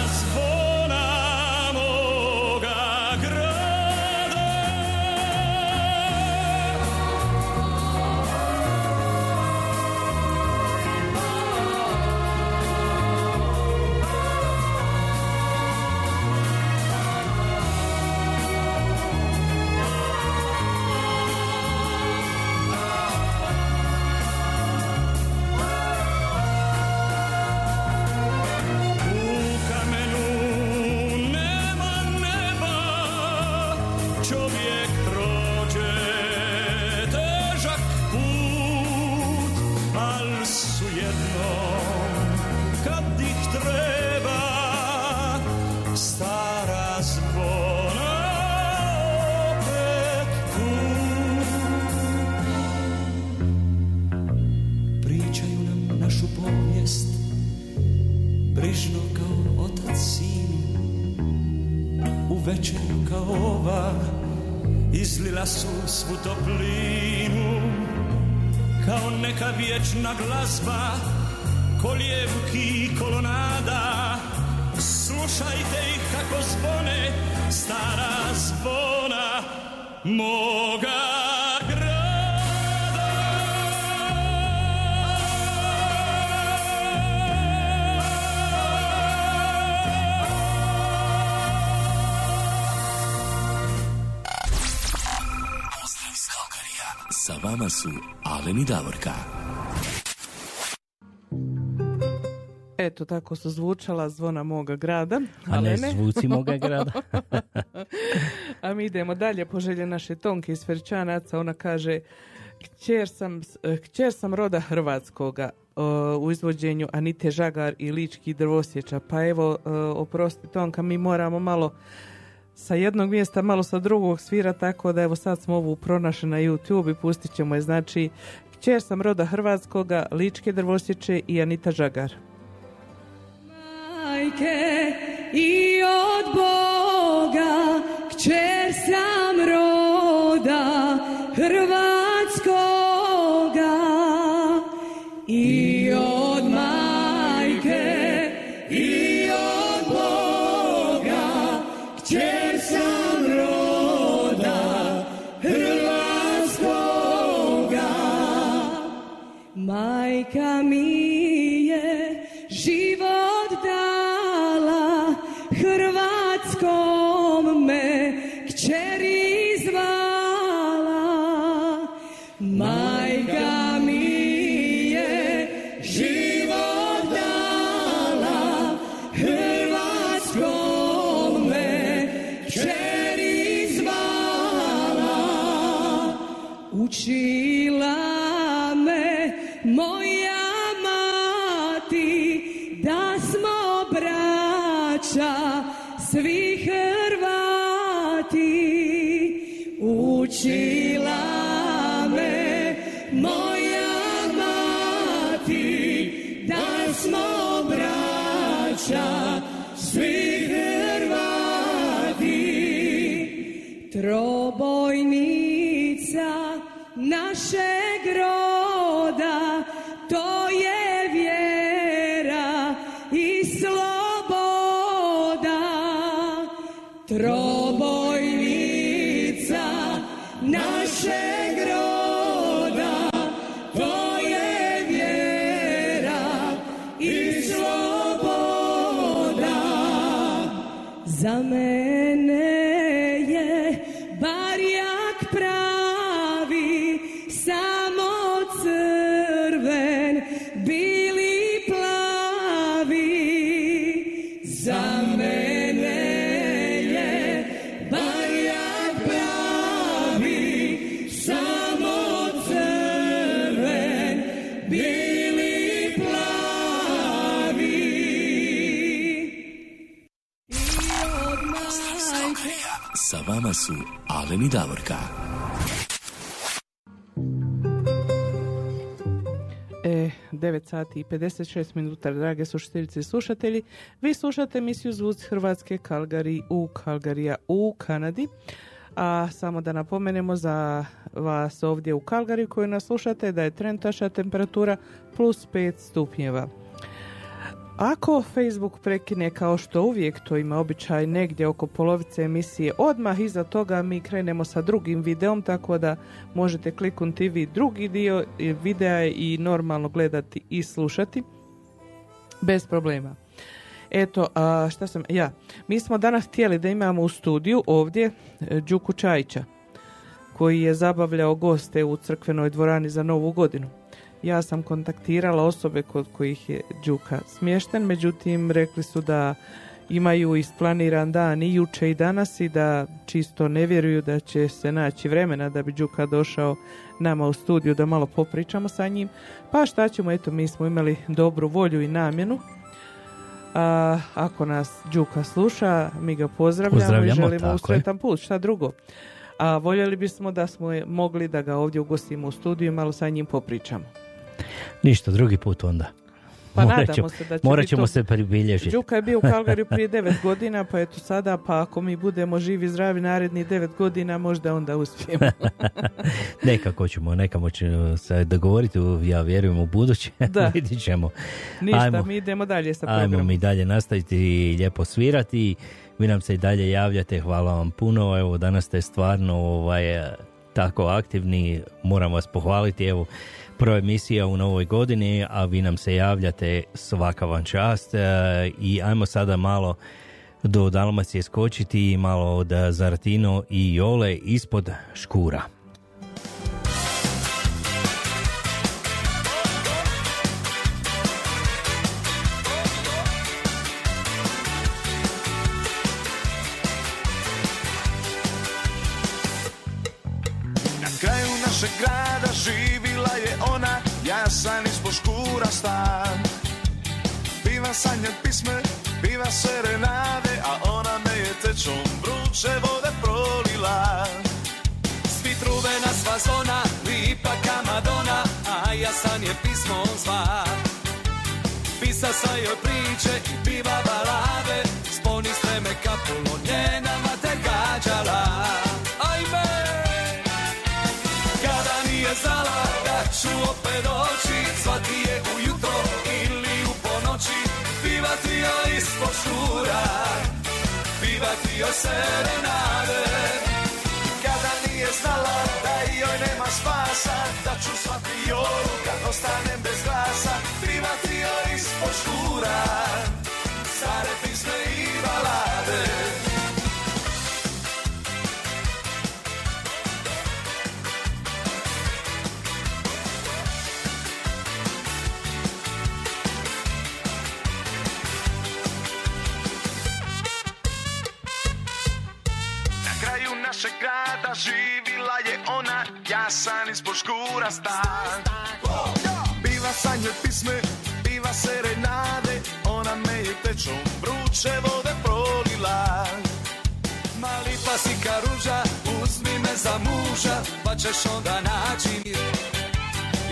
u večer kao ova izlila su svu toplinu. Kao neka vječna glazba kolijevki kolonada. Slušajte ih kako zvone stara zvona moga vama su Alen i Davorka. Eto, tako su zvučala zvona moga grada. A ne Alene. zvuci moga grada. A mi idemo dalje po želje naše Tonke iz Ferčanaca. Ona kaže, kćer sam, eh, kćer sam roda Hrvatskoga u izvođenju Anite Žagar i Lički drvosječa. Pa evo, eh, oprosti Tonka, mi moramo malo sa jednog mjesta, malo sa drugog svira, tako da evo sad smo ovu pronašli na YouTube i pustit ćemo je. Znači, kćer sam roda Hrvatskoga, Ličke drvosječe i Anita Žagar. majke i od Boga kćer sam roda Hrvatskoga i su Aleni Davorka. E, 9 sati i 56 minuta, drage slušateljice i slušatelji. Vi slušate emisiju Zvuc Hrvatske Kalgari u Kalgarija u Kanadi. A samo da napomenemo za vas ovdje u Kalgari koji nas slušate da je trenutačna temperatura plus 5 stupnjeva. Ako Facebook prekine kao što uvijek to ima običaj negdje oko polovice emisije, odmah iza toga mi krenemo sa drugim videom, tako da možete kliknuti vi drugi dio videa i normalno gledati i slušati bez problema. Eto, a šta sam, ja, mi smo danas htjeli da imamo u studiju ovdje e, Đuku Čajića, koji je zabavljao goste u crkvenoj dvorani za novu godinu. Ja sam kontaktirala osobe kod kojih je Đuka smješten, međutim rekli su da imaju isplaniran dan i juče i danas i da čisto ne vjeruju da će se naći vremena da bi Đuka došao nama u studiju da malo popričamo sa njim. Pa šta ćemo, eto mi smo imali dobru volju i namjenu. A, ako nas Đuka sluša, mi ga pozdravljamo, Pozdravljamo, i želimo usretan put, šta drugo. A voljeli bismo da smo mogli da ga ovdje ugostimo u studiju i malo sa njim popričamo. Ništa, drugi put onda. Pa Morat nadamo ćemo- se da će Morat ćemo to- se pribilježiti. Đuka je bio u Kalgariju prije devet godina, pa eto sada, pa ako mi budemo živi, zdravi naredni devet godina, možda onda uspijemo. Nekako ćemo, nekamo ćemo se dogovoriti, ja vjerujem u buduće, Da. vidit ćemo. Ništa, Ajmo. mi idemo dalje sa Ajmo programom. mi dalje nastaviti i lijepo svirati. Vi nam se i dalje javljate, hvala vam puno. Evo, danas ste stvarno ovaj, tako aktivni, moram vas pohvaliti. Evo, prva emisija u novoj godini, a vi nam se javljate svaka vam čast. eh, I ajmo sada malo do Dalmacije skočiti malo od Zaratino i Jole ispod škura. Škura stan Biva sanjak pisme, biva serenade A ona me je tečom vruće vode prolila Svi trube zona, lipa kamadona, a ja sam je pismo zva. Pisa sa joj priče i piva balade, sponi streme kapulo, njena pivati joj serenade. Kada nije znala da joj nema spasa Da ću svati jolu kad ostanem bez glasa Pivati joj ispod škura našeg grada živila je ona Ja sam ispod škura stan Biva sanje pisme, biva serenade Ona me je tečom vruće vode prolila Mali pasika ruža, uzmi me za muža, pa ćeš onda naći mir.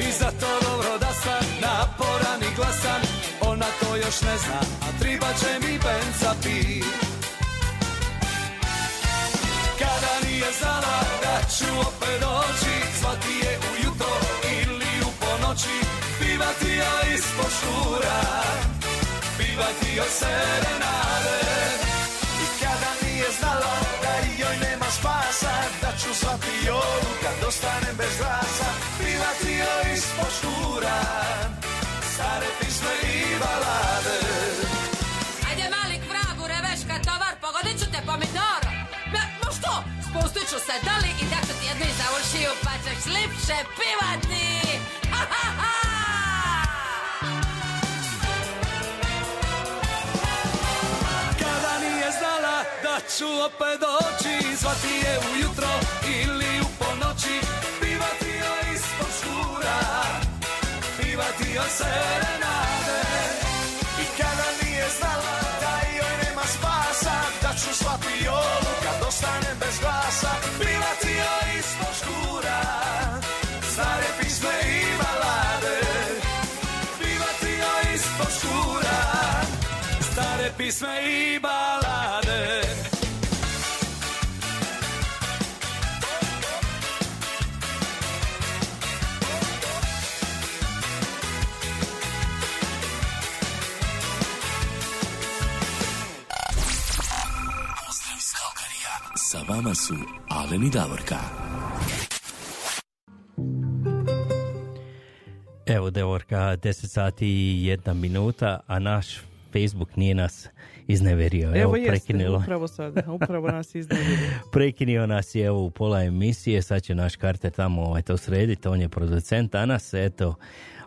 I zato dobro da sam naporan i glasan, ona to još ne zna, a triba će mi benza pit. Znala da ću opet doći, zvati je ujutro ili u ponoći, pivati ja ispod šura, pivati joj serenade. I kada nije znala da joj nema spasa Da ću zvati jolu kad ostanem bez glasa. Pivati joj ispod škura Stare pisme i balade. Ajde mali kvragu, reveška, tovar, pogodit ću te pomidorom. Spustit ću se doli i ću ti jedni za ušiju, pa ćeš lipše pivati. Ha! Kada nije znala da ću opet doći Zvati je ujutro ili u ponoći Pivati joj ispod škura Pivati joj serenade I kada nije znala da joj nema spasa Da ću zvati jolu kad ostanem bez glasa pisme i balade Pozdrav iz Kalkarija. Sa vama su Alen i Davorka. Evo, Devorka, 10 sati i jedna minuta, a naš Facebook nije nas izneverio. Evo, Evo jeste, prekinulo. upravo sad, upravo nas iznevjerio. Prekinio nas je evo u pola emisije, sad će naš karter tamo ovaj, to srediti, on je producent danas, eto.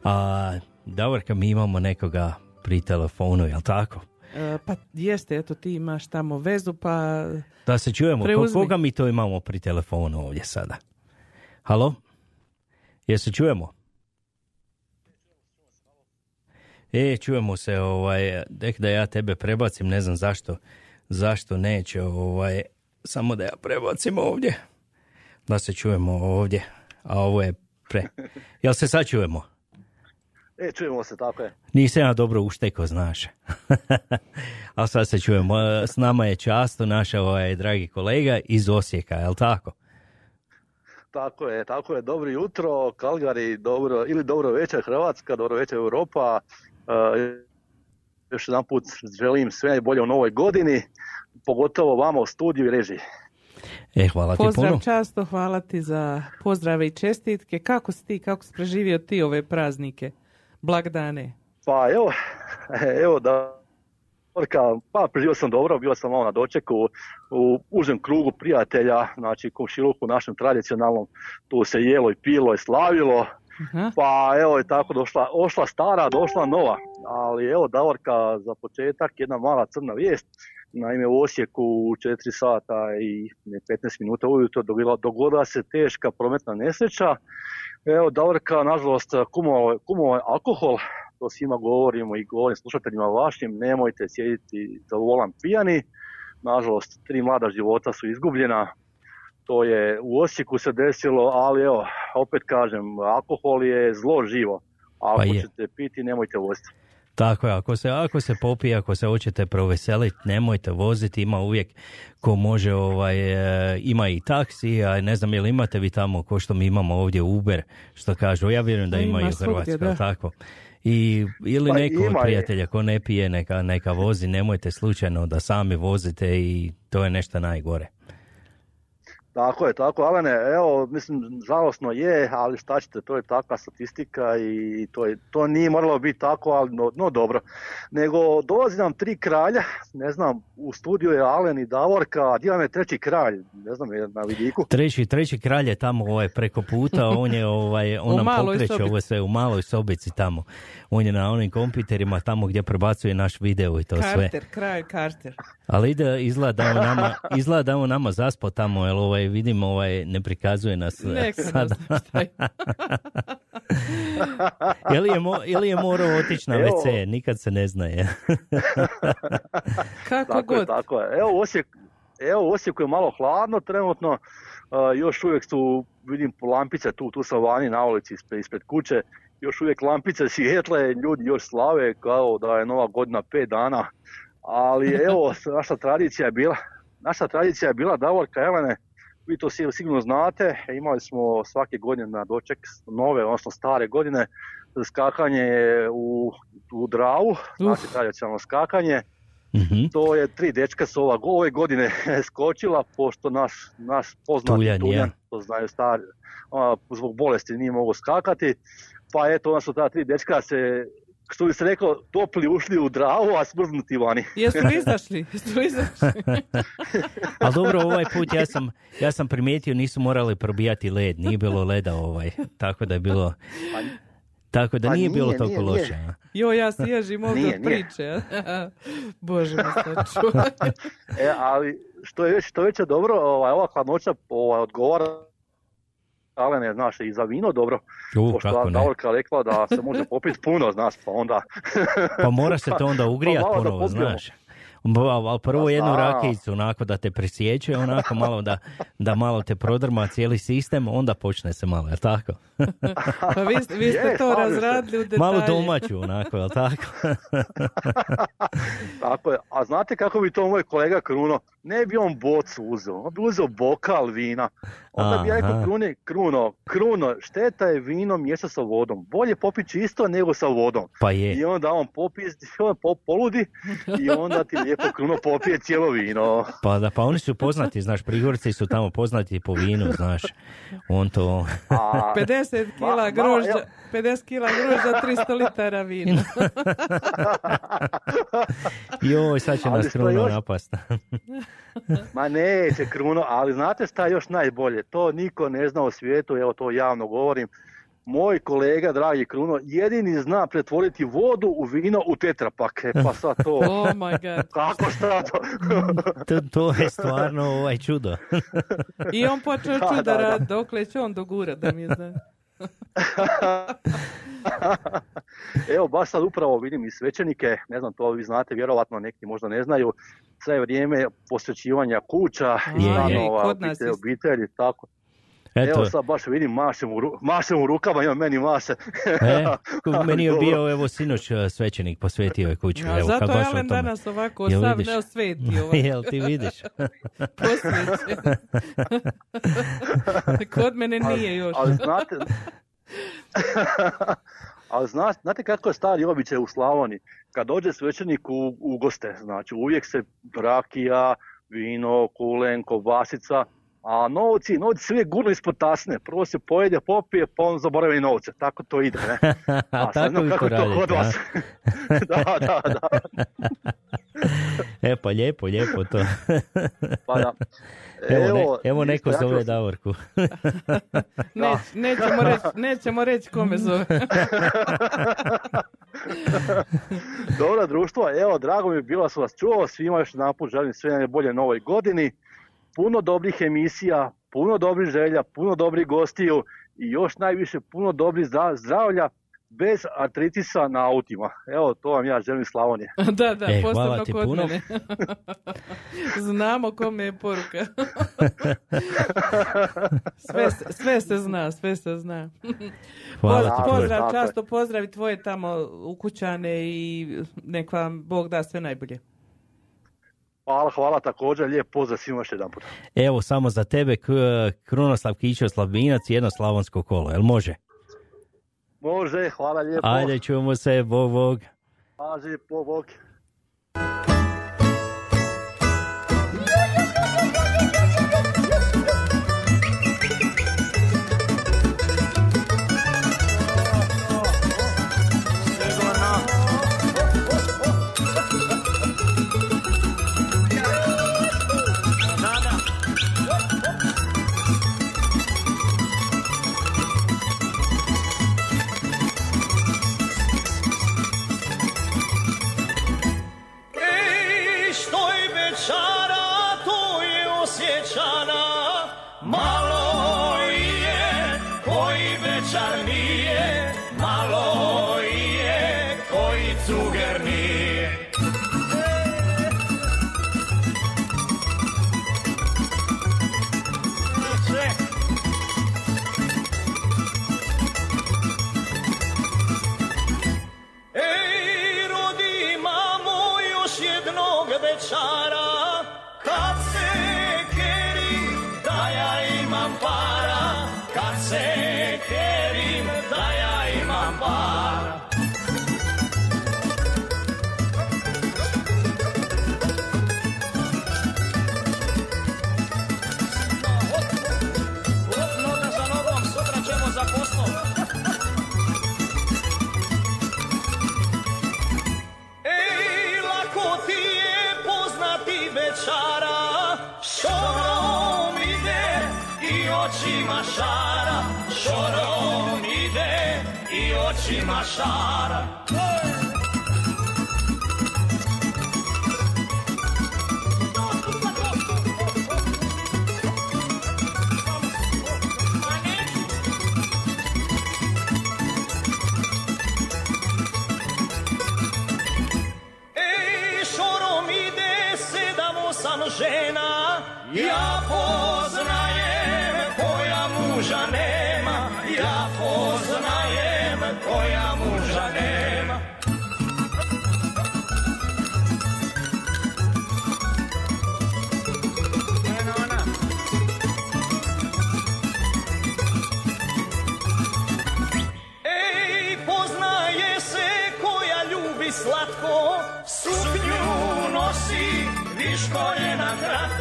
A, Davorka, mi imamo nekoga pri telefonu, jel tako? E, pa jeste, eto ti imaš tamo vezu, pa Da se čujemo, Preuzmi. koga mi to imamo pri telefonu ovdje sada? Halo? Jel se čujemo? E, čujemo se, ovaj, dek da ja tebe prebacim, ne znam zašto, zašto neće, ovaj, samo da ja prebacim ovdje, da se čujemo ovdje, a ovo je pre... Jel se sad čujemo? E, čujemo se, tako je. Nisam ja dobro ušteko, znaš. A sad se čujemo. S nama je často naš ovaj, dragi kolega iz Osijeka, jel tako? Tako je, tako je. Dobro jutro, Kalgari, dobro, ili dobro večer Hrvatska, dobro večer Europa. E, još jedan put želim sve najbolje u novoj godini, pogotovo vama u studiju i režiji. E, hvala ti pozdrav puno. často, hvala ti za pozdrave i čestitke. Kako si ti, kako si preživio ti ove praznike, blagdane? Pa evo, evo da Orka, pa preživio sam dobro, bio sam malo na dočeku u užem krugu prijatelja, znači komšiluku našem tradicionalnom, tu se jelo i pilo i slavilo, pa evo je tako došla, ošla stara, došla nova, ali evo Davorka za početak jedna mala crna vijest, naime u Osijeku u 4 sata i ne, 15 minuta ujutro dogodila, se teška prometna nesreća, evo Davorka nažalost kumovao je alkohol, to svima govorimo i govorim slušateljima vašim, nemojte sjediti za volan pijani. Nažalost, tri mlada života su izgubljena. To je u Osijeku se desilo, ali evo, opet kažem, alkohol je zlo živo. Ako Pa ćete piti, nemojte voziti. Tako je, ako se, ako se popije, ako se hoćete proveseliti, nemojte voziti, ima uvijek ko može, ovaj, e, ima i taksi, a ne znam, jel imate vi tamo, ko što mi imamo ovdje Uber, što kažu, ja vjerujem da Pa ima, u Hrvatskoj, tako? I, ili Pa neko od prijatelja ko ne pije, neka, neka vozi, nemojte slučajno da sami vozite i to je nešto najgore. Tako je, tako, Alene, evo, mislim, žalosno je, ali šta ćete, to je takva statistika i to, je, to nije moralo biti tako, ali no, no dobro. Nego dolazi nam tri kralja, ne znam, u studiju je Alen i Davorka, gdje vam je treći kralj, ne znam, je na vidiku. Treći, treći kralj je tamo ovaj, preko puta, on je ovaj, on nam pokreće ovo sve u maloj sobici tamo. On je na onim kompjuterima tamo gdje prebacuje naš video i to sve. Carter, kralj Carter. Ali ide, izgleda da on nama, izgleda da on nama zaspo tamo, jer ovaj, vidimo, ovaj, ne prikazuje nas eh, Neka nas sada. ili, je mo, ili je morao otići na. WC, nikad se ne zna. Je. Kako tako Je, god. tako je. Evo, Osijek, evo Osijeku je malo hladno trenutno, uh, još uvijek su, vidim lampice tu, tu sam vani na ulici ispred, ispred kuće, još uvijek lampice svijetle, ljudi još slave kao da je nova godina pet dana, ali evo, naša tradicija je bila, naša tradicija je bila Davorka Elene, vi to sigurno znate, imali smo svake godine na doček nove, odnosno stare godine, skakanje u, u Dravu, znači tradicionalno skakanje, Mhm. to je tri dečka su ova, ove godine skočila, pošto naš, naš poznati Tuljan, Tuljan, to znaju stari, zbog bolesti nije mogao skakati, pa eto, onda su ta tri dečka se, što bi se rekao, topli ušli u dravu, a smrznuti vani. Jesu li izašli? Jesu li izašli? Ali dobro, ovaj put ja sam, ja sam primijetio nisu morali probijati led, nije bilo leda ovaj, tako da je bilo... Tako da Pa nije, nije, bilo toliko nije. loše. Jo, ja se ježim ovdje Nije, od priče. Bože. E, ali što je već, što je već je dobro, ovaj, ova hladnoća ovaj, odgovara Alene, znaš, i za vino dobro, U, pošto kako ne. Davorka rekla da se može popiti puno, znaš, pa onda... Pa mora se to onda ugrijat malo da ponovo, znaš. Ali prvo jednu A. rakijicu, onako da te presjeće, onako malo da, da malo te prodrma cijeli sistem, onda počne se malo, jel tako? Pa vi, ste- vi ste Je, to razradili u detalje. Malo domaću, onako, jel tako? Tako je. A znate kako bi to moj kolega Kruno? Ne bi on bocu uzeo, on bi uzeo bokal vina. Onda bi ja rekao Aha. Kruni, Kruno, Kruno, šteta je vino miješati sa vodom. Bolje popiti čisto nego sa vodom. Pa je. I onda on popizdi, on po- poludi i onda ti lijepo Kruno popije cijelo vino. Pa da, pa oni su poznati, znaš, Prigorci su tamo poznati po vinu, znaš, on to... A, 50 kila grožđa, evo. 50 kila grožđa, 300 litara vina. Joj, sad će nas Kruno napast. Ma neće Kruno, ali znate šta je još najbolje? To niko ne zna u svijetu, evo to javno govorim. Moj kolega, dragi Kruno, jedini zna pretvoriti vodu u vino u tetrapak. E pa sad to... Oh my god. Kako šta to? to, to je stvarno ovaj čudo. I on počeo Da, čuda da, da. raditi, dokle će on dogura da mi zna. Evo, baš sad upravo vidim i svećenike, ne znam, to vi znate, vjerovatno neki možda ne znaju, sve vrijeme posvećivanja kuća i stanova, obitelji, tako. Eto, Evo sad baš vidim, mašem u, ru- mašem u rukama, ima meni maše. e, meni je bio, evo, sinoć eh, svećenik posvetio je kuću. A Evo, zato kad je Alen danas ovako Jel sav vidiš? neosvetio. ovako. Jel ti vidiš? Posvećen. Kod mene nije još. Ali znate, ali zna, znate kako je stari običaj u Slavoniji? Kad dođe svećenik u, u goste, znači uvijek se rakija, vino, kulen, kobasica, a novci, novci se uvijek gurnu ispod tasne. Prvo se pojede, popije, pa on zaboravi novce. Tako to ide, ne? A sad tako znam vi kako to je to kod radite, a? vas. da, da, da. E, pa lijepo, lijepo to. Pa da. Evo, ne, evo neko zove Davorku. Neć, nećemo reći nećemo reći kome zove. Dobro društvo, evo drago mi je bilo da sam vas čuo, svima još jedanput želim sve najbolje novoj godini, puno dobrih emisija, puno dobrih želja, puno dobrih gostiju i još najviše puno dobrih zdra- zdravlja bez artritisa na autima. Evo, to vam ja želim Slavonije. Da, da, E, posebno kod puno. mene. Znamo kome je poruka. sve, se- sve se zna, sve se zna. Hvala Poz- ti puno. pozdrav, je. často pozdravi tvoje tamo ukućane i nek vam Bog da sve najbolje. Hvala, hvala također, lijep pozdrav svima još jedan put. Evo, samo za tebe, Krunoslav Kićo Slavinac, jedno slavonsko kolo, jel može? Može, hvala lijepo. Ajde, čujemo se, bog, bog. Paži, po bok. Šara, šorom ide i očima šara.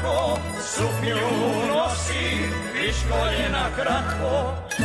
Kratko, suknju nosi, viškolje na kratko.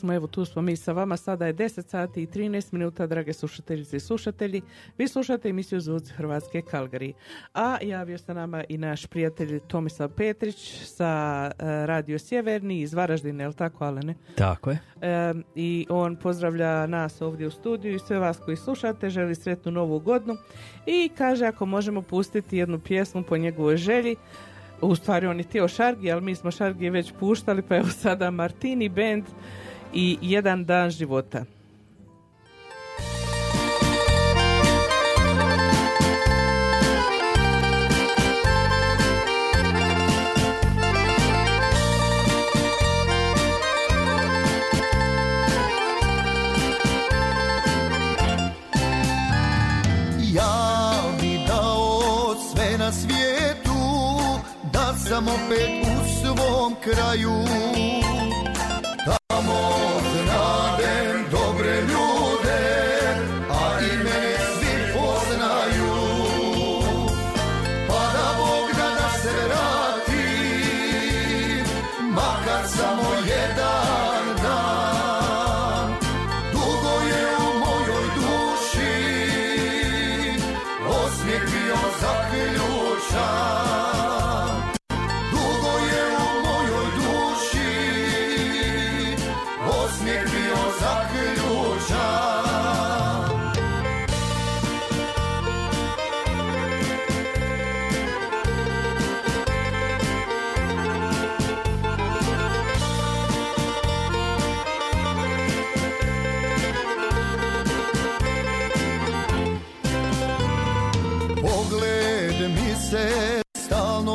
Jesmo, evo tu smo mi sa vama, sada je 10 sati i 13 minuta, drage slušateljice i slušatelji. Vi slušate emisiju Zvuci Hrvatske Kalgari. A javio se nama i naš prijatelj Tomislav Petrić sa e, Radio Sjeverni iz Varaždine, je li tako, Alene? Tako je. E, I on pozdravlja nas ovdje u studiju i sve vas koji slušate, želi sretnu novu godinu i kaže ako možemo pustiti jednu pjesmu po njegovoj želji, u stvari on je htio Šargi, ali mi smo Šargi već puštali, pa evo sada Martini Band i Jedan dan života. Ja bi dao sve svijetu Da sam opet u svom kraju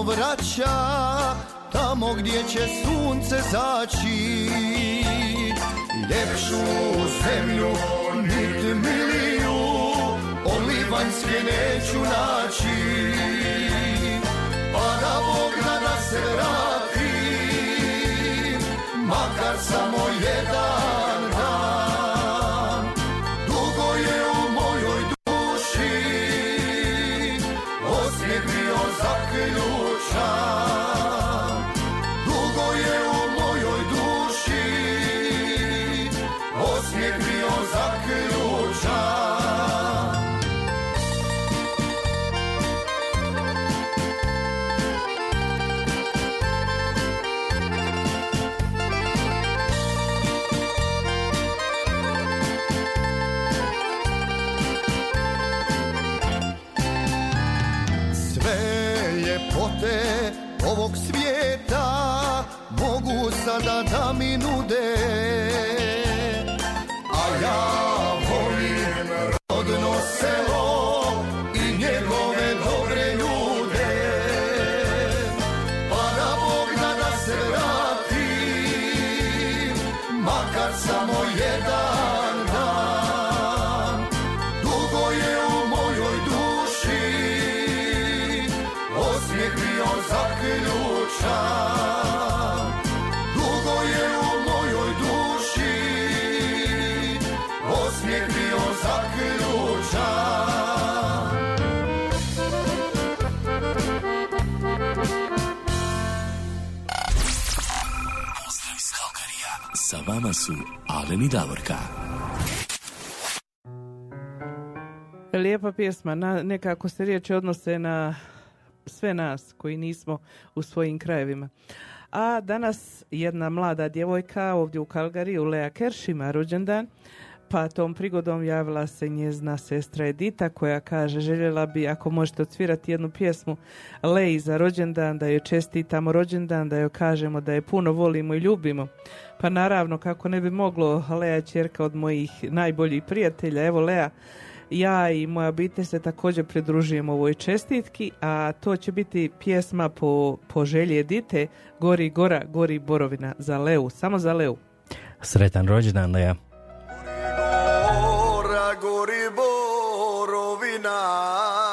vraća Tamo gdje će sunce zaći. Ljepšu zemlju nit miliju Od Livanjske neću naći. Pa da Bog da se vratim Makar samo jedan su Alen i Davorka. Lijepa pjesma, na, nekako se riječi odnose na sve nas koji nismo u svojim krajevima. A danas jedna mlada djevojka ovdje u Kalgariju, Lea Kerš, ima rođendan, pa tom prigodom javila se njezna sestra Edita koja kaže željela bi ako možete odsvirati jednu pjesmu Leji za rođendan, da joj čestitamo rođendan, da joj kažemo da je puno volimo i ljubimo. Pa naravno kako ne bi moglo Lea čerka od mojih najboljih prijatelja. Evo Lea, ja i moja obitelj se također pridružujemo ovoj čestitki, a to će biti pjesma po, po želji Edite Gori gora, gori borovina za Leu, samo za Leu. Sretan rođendan, Lea. Gora, gori borovina, gori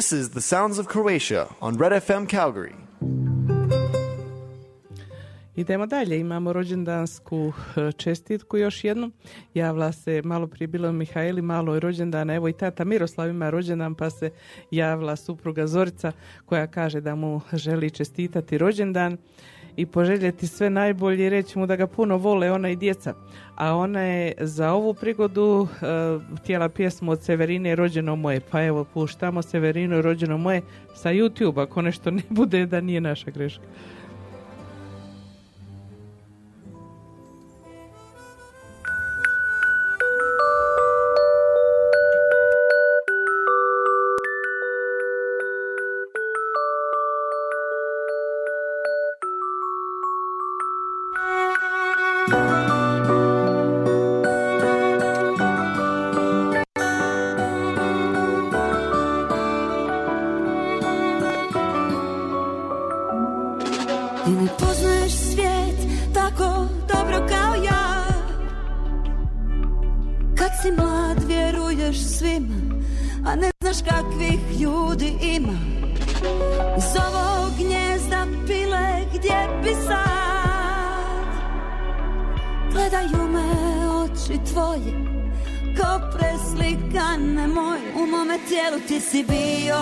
This is the sounds of Croatia on Red FM Calgary. Idemo dalje, imamo rođendansku e, čestitku još jednu. Javila se, malo prije bilo Mihajli, malo je rođendana, evo i tata Miroslav ima rođendan, pa se javila supruga Zorica koja kaže da mu želi čestitati rođendan i poželjeti sve najbolje i reći mu da ga puno vole ona i djeca. A ona je za ovu prigodu e, htjela pjesmu od Severine Rođeno moje. Pa evo puštamo Severinu Rođeno moje sa YouTube ako nešto ne bude da nije naša greška. Ne poznaješ svijet tako dobro kao ja. Kad si mlad vjeruješ svima A ne znaš kakvih ljudi ima. Iz ovog gnjezda pile gdje bi sad. Gledaju me oči tvoje Ko preslikane moje. U mome tijelu ti si bio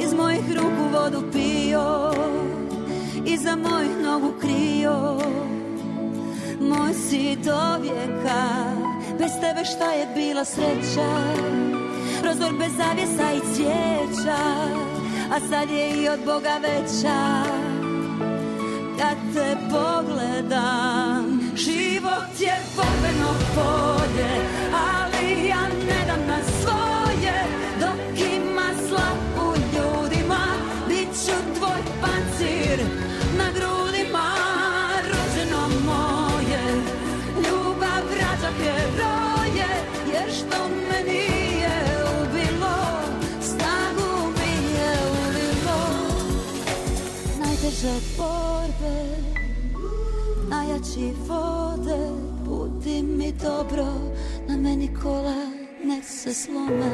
Iz mojih ruku vodu pio Iza mojih nogu krio. Moj si do vijeka Bez tebe šta je bila sreća? Prozor bez zavjesa i cvijeća A sad je i od Boga veća. Kad te pogledam Život je borbeno polje Ali ja Najteže borbe Najjači vode Budi mi dobro Na meni kola nek se slome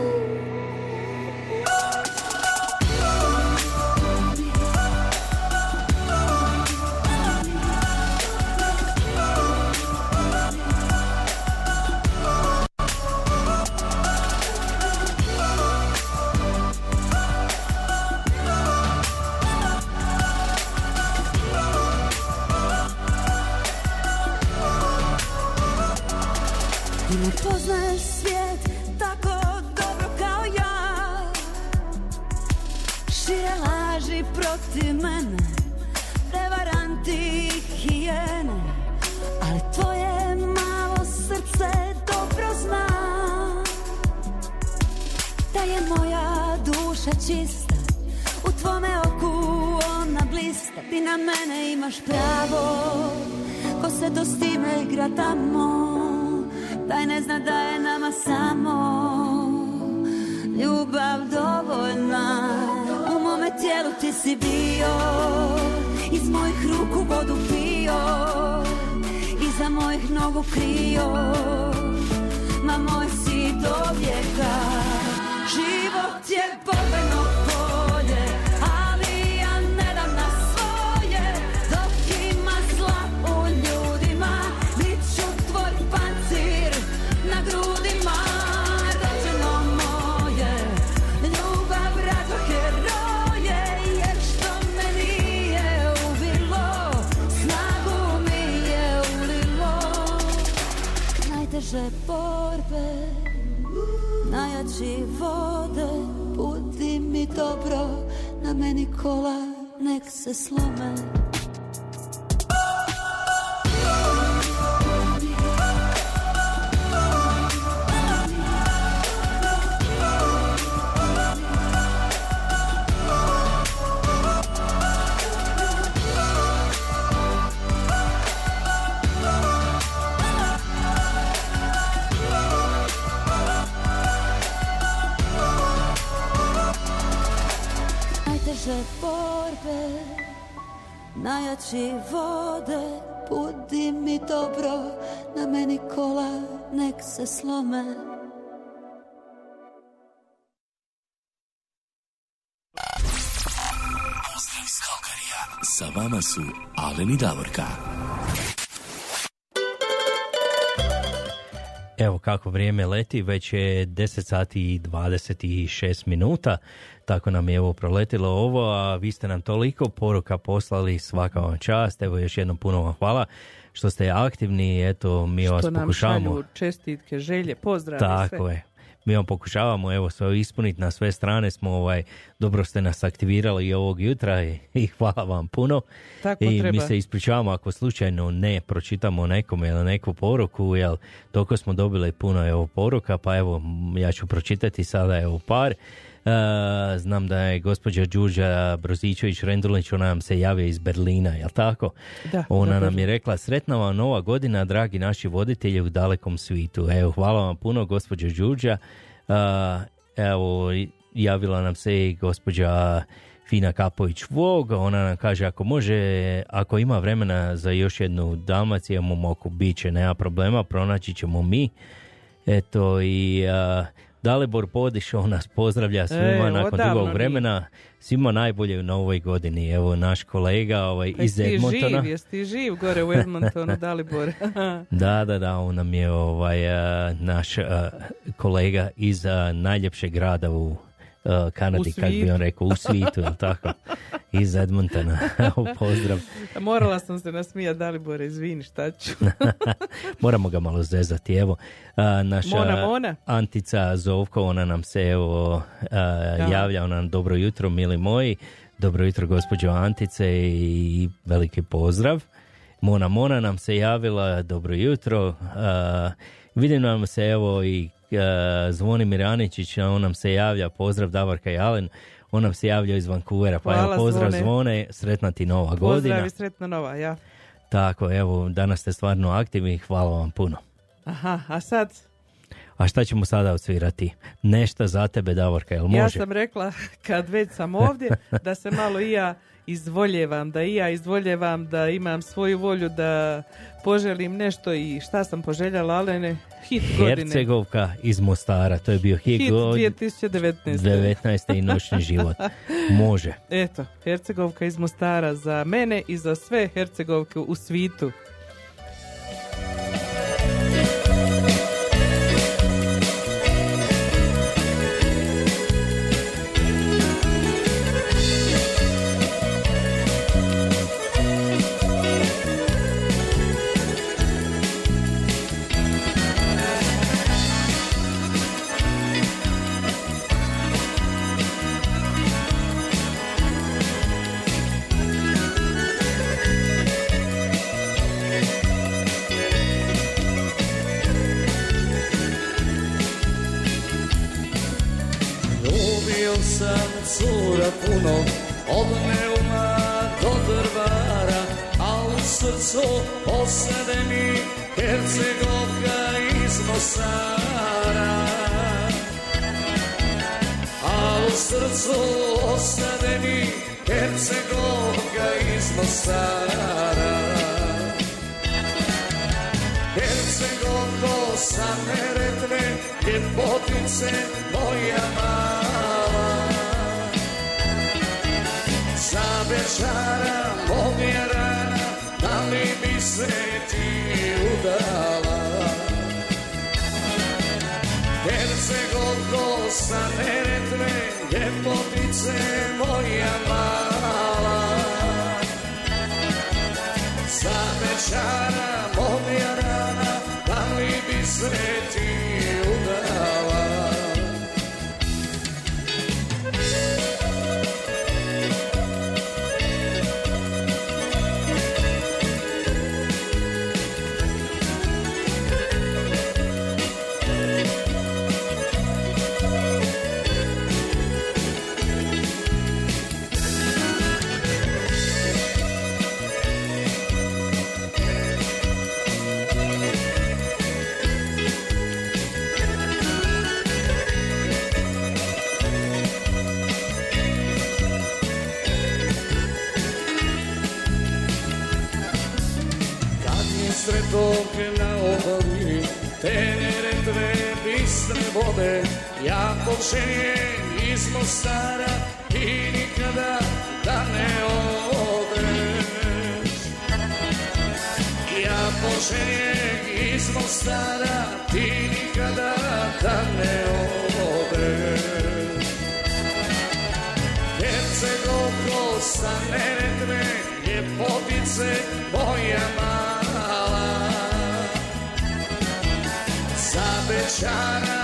duša čista. U tvome oku ona blista. Ti na mene imaš pravo. Ko se to s time igra tamo. Taj ne zna da je nama samo. Ljubav dovoljna. U mome tijelu ti si bio. Iz mojih ruku vodu pio. Iza mojih nogu krio. Ma moj si do vijeka Život je borbeno polje Ali ja ne dam na svoje. Dok ima zla u ljudima Bit ću tvoj pancir na grudima. Rođeno moje Ljubav rađa heroje Jer što me nije ubilo Snagu mi je ulilo. Najteže borbe Najjači mi dobro Na meni kola nek se slome borbe Najjači vode Budi mi dobro Na meni kola nek se slome Pozdrav iz Kalkarija. Sa vama su Alen i Davorka. Evo kako vrijeme leti, već je 10 sati i 26 minuta, tako nam je evo proletilo ovo, a vi ste nam toliko poruka poslali, svaka vam čast, evo još jednom puno vam hvala što ste aktivni, eto mi vas Što nam pokušavamo. šalju čestitke, želje, pozdrave, Tako sve. je. Mi vam pokušavamo evo sve ispuniti na sve strane smo ovaj dobro ste nas aktivirali i ovog jutra i, i hvala vam puno. Tako I mi treba. se ispričavamo ako slučajno ne pročitamo nekome ili neku poruku, jel toliko smo dobili puno evo poruka, pa evo ja ću pročitati sada evo par. E, znam da je gospođa Đurđa Brozićević Rendulić, ona nam se javio iz Berlina, jel tako? Da, Ona dobro. nam je rekla, sretna vam nova godina, dragi naši voditelji u dalekom svitu. Evo, hvala vam puno, gospođo Đurđa. A, evo, javila nam se i gospođa Fina Kapović Vog, ona nam kaže ako može, ako ima vremena za još jednu Dalmaciju, moku, bit će, nema problema, pronaći ćemo mi. Eto i a, Dalibor Podiš, on nas pozdravlja svima E, nakon dugog vremena. Svima najbolje u novoj godini. Evo naš kolega ovaj, Pa iz ti Edmontona. živ, jesi ti živ gore u Edmontonu, Dalibor? Da, da, da, on nam je ovaj, a, naš a, kolega iz a, najljepšeg grada u a, Kanadi, kako bi on rekao, u svitu, jel tako? Iz Edmontona. Pozdrav. Morala sam se nasmijati, Dalibore, izvini, šta ću. Moramo ga malo zezati. Evo, a, naša Mona, Mona. Antica Zovko, ona nam se evo a, javlja, ona nam dobro jutro, mili moji. Dobro jutro, gospođo Antice i veliki pozdrav. Mona Mona nam se javila, dobro jutro. A, vidim nam se evo i Zvonimir Aničić, on nam se javlja, pozdrav Davorka i Alen. On nam se javlja iz Vancouvera, pa Hvala, evo pozdrav Zvone. Zvone, sretna ti nova godina. Pozdrav i sretno nova, ja. Tako, evo, danas ste stvarno aktivni, hvala vam puno. Aha, a sad, A šta ćemo sada odsvirati? Nešto za tebe, Davorka, jel može? ja sam rekla, kad već sam ovdje, da se malo i ja izvoljevam, da i ja izvoljevam, da imam svoju volju, da poželim nešto i šta sam poželjala, ale ne, hit godine. Hercegovka iz Mostara, to je bio hit, Hit god- 2019. 19. i noćni život. Može. Eto, Hercegovka iz Mostara za mene i za sve Hercegovke u svitu. Mosara. Hercegovko sa Neretve, ljepotice moja mala. Za večara moja rana, da li bi se ti udala? Hercegovko sa Neretve, ljepotice moja mala. Večara moja rana, da li bi se vode, ja počinjem iz Mostara i nikada da ne odeš. Ja počinjem iz Mostara, ti nikada da ne odeš. Hercegovko sa Neretve, ljepotice moja mala. Za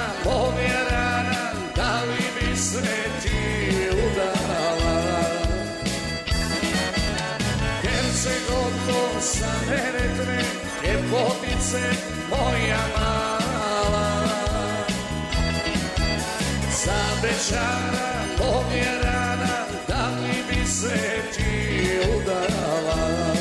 se ti udala? Hercegovko sa Neretve, ljepotice moja mala. Za bećara povjerana, da li bi se ti udala?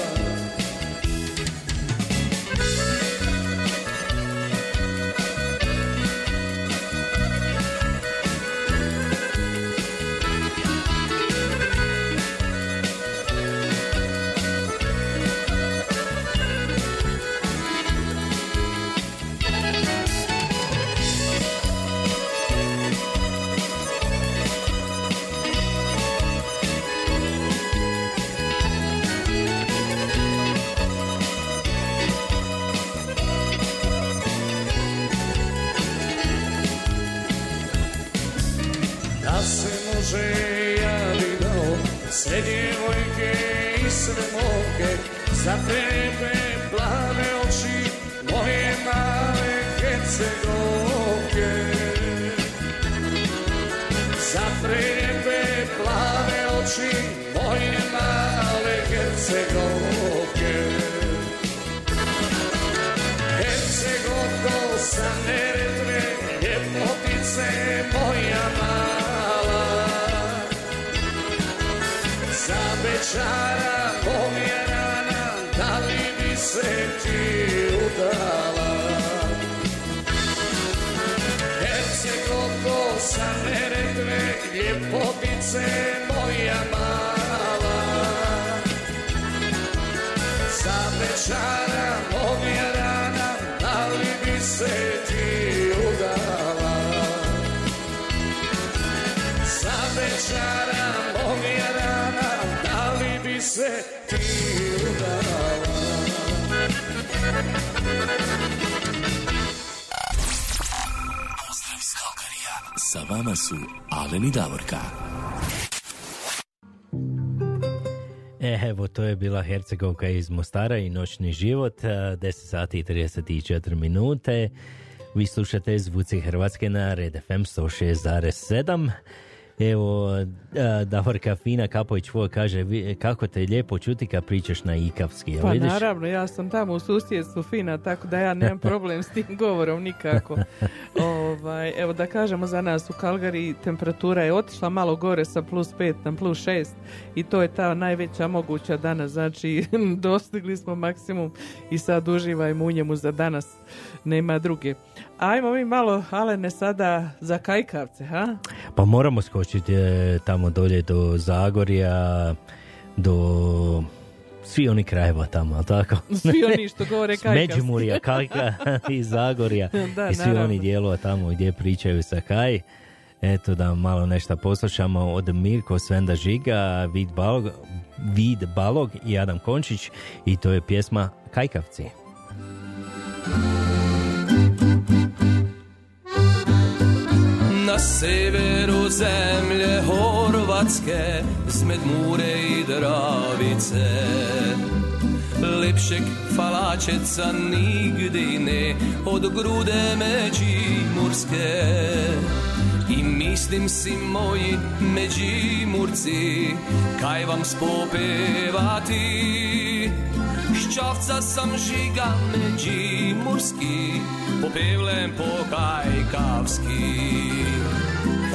Za bečara povjerana da li bi se ti udala za večara povjerana, da li bi udala? Sa vama su Alen i Davorka. Evo, to je bila Hercegovka iz Mostara i Noćni život, a, 10 sati i 34 minute. Vi slušate Zvuci Hrvatske na Red FM 106.7. Evo, Davorka Fina Kapović tvoj kaže, kako te je lijepo čuti kad pričaš na ikavski. Pa vidiš? naravno, ja sam tamo u susjedstvu fina, tako da ja nemam problem s tim govorom nikako. ovaj, evo da kažemo za nas u Kalgari temperatura je otišla malo gore sa plus 5 na plus 6 i to je ta najveća moguća danas, znači dostigli smo maksimum i sad uživajmo u njemu za danas, nema druge. Ajmo mi malo, Alene, sada za kajkavce, ha? Pa moramo skočiti e, tamo dolje do Zagorja, do svi oni krajeva tamo, ali tako? Svi oni što govore S kajkavski. Međimurja, Kajka i Zagorja Da, i svi naravno. oni dijelova tamo gdje pričaju sa Kaj. Eto da malo nešto poslušamo od Mirko Svenda Žiga, Vid Balog, Vid Balog i Adam Končić i to je pjesma Kajkavci. Na severu zemlje Horvatske Zmed Mure i Dravice. Lepšeg falačeca nigdy ne Od grude Međimurske. I mislim si moji Međimurci Kaj vam spopevati? Ščavca sam žiga Međimurski po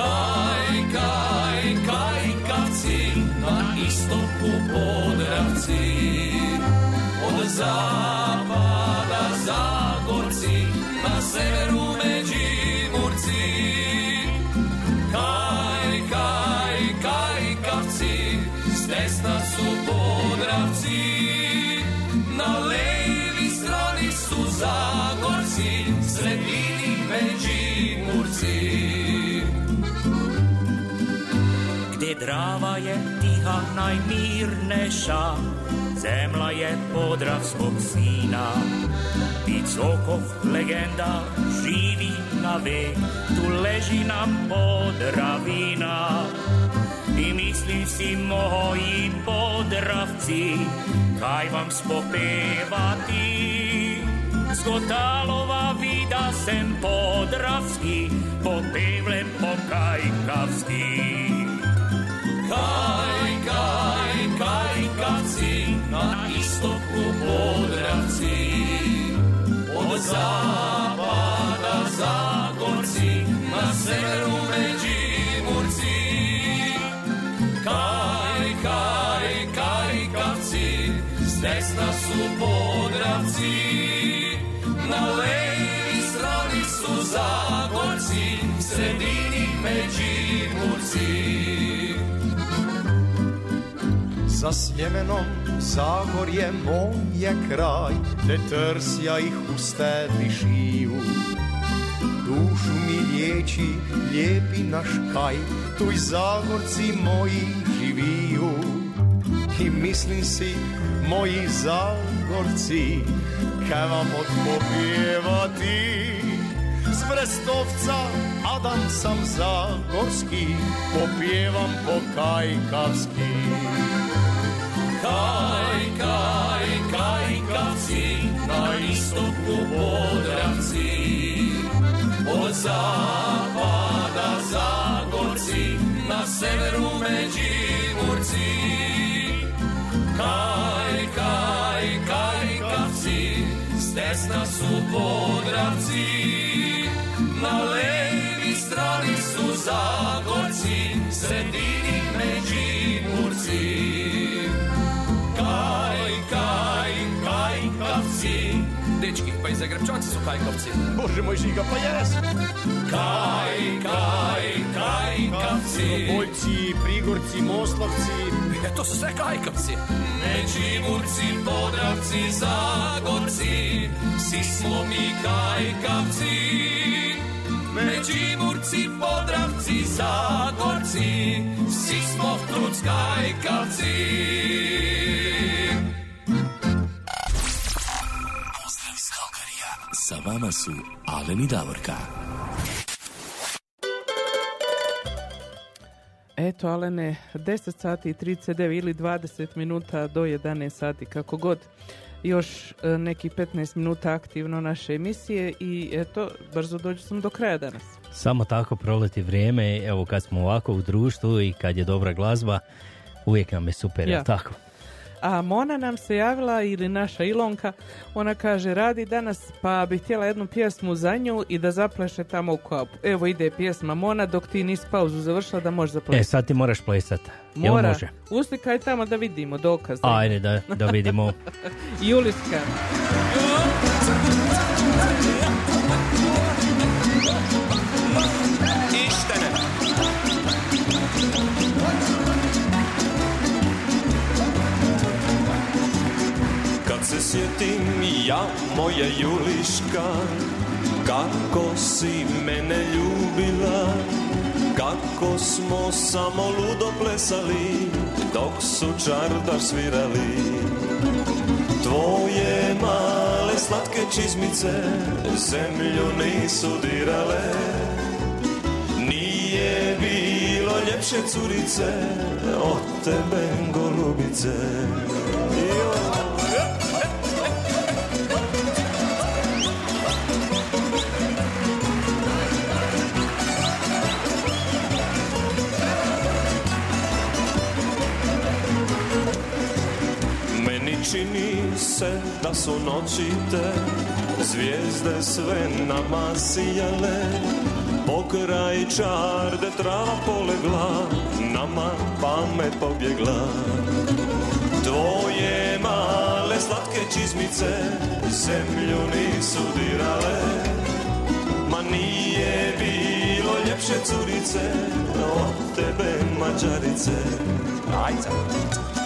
kajkavski Kaj, kaj, kajkavci Na istoku Podravci Od zapada Zagorci Na severu Međimurci Kaj, kaj, kajkavci S desna su Podravci Na levi strani su Zagorci Sredini Međimurci Drava je tiha najmirneša zemla je podravskog sina. I Cokov legenda živi na vek, tu leži nam podravina. I mislim si moji podravci, kaj vam spopevati. Skotalova vida sem podravski, popevlem pokajkavski. Kaj, kaj, kajkavci, na istoku podravci. Od zapada Zagorci, na severu Međimurci. Kaj, kaj, kajkavci, s desna su podravci. Na levi strani su Zagorci, sredini Međimurci. Za Sljemenom Zagorje moj je kraj, te trsja i huste višiju. Dušu mi liječi lijepi naš kaj, tu i Zagorci moji živiju. I mislim si, moji Zagorci, kaj vam odpopjevati. Z Brestovca Adam sam Zagorski, popjevam pokajkavski. Kaj, kaj, kajkavci, na istoku podravci. Od zapada Zagorci, na severu Međimurci. Kaj, kaj, kajkavci, s desna su podravci. Na levi strani su Zagorci, sredini pa i Zagrebčanci su kajkovci. Bože moj žiga, pa jesu. kaj, kaj, kajkavci. Bojci, Prigorci, Moslavci, E, to su sve kajkovci. Međimurci, Podravci, Zagorci, svi smo mi kajkavci. Međimurci, Podravci, Zagorci, svi smo truc Sa vama su Alen i Davorka. Eto, Alene, 10 sati i 39 ili 20 minuta do 11 sati, kako god. Još e, neki 15 minuta aktivno naše emisije i eto, brzo dođu sam do kraja danas. Samo tako proleti vrijeme, evo kad smo ovako u društvu i kad je dobra glazba, uvijek nam je super, Ja. tako? A Mona nam se javila, ili naša Ilonka, ona kaže, radi danas, pa bi htjela jednu pjesmu za nju i da zapleše tamo u kopu. Evo ide pjesma Mona, dok ti nisi pauzu završila da možeš E, zaplešati. sad ti moraš plesat. Jel Mora. može? Uslikaj tamo da vidimo dokaz. Ajde da, da vidimo. Juliska. se sjetim ja, moja Juliška, kako si mene ljubila, kako smo samo ludo plesali, dok su čardar svirali. Tvoje male slatke čizmice zemlju nisu dirale, nije bilo ljepše curice od tebe golubice. Čini se da su noći te Zvijezde sve nama sijale Pokraj čarde trava polegla Nama pamet pobjegla. Tvoje male slatke čizmice Zemlju nisu dirale. Ma nije bilo ljepše curice Od tebe mađarice. Ajde. Samo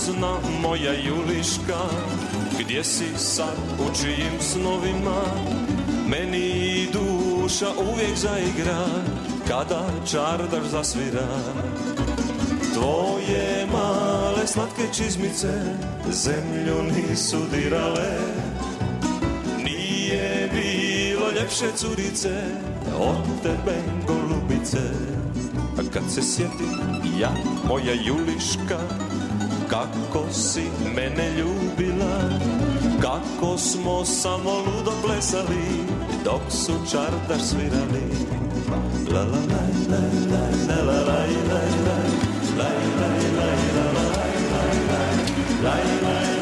zna moja Juliška Gdje si sad, u čijim snovima? Meni duša uvijek zaigra Kada čardaš zasvira. Tvoje male slatke čizmice Zemlju nisu dirale. Nije bilo ljepše curice Od tebe golubice. A kad se sjetim ja, moja Juliška Kako si mene ljubila Kako smo samo ludo plesali Dok su čardaš svirali La la la la la la la la la la La la la la la la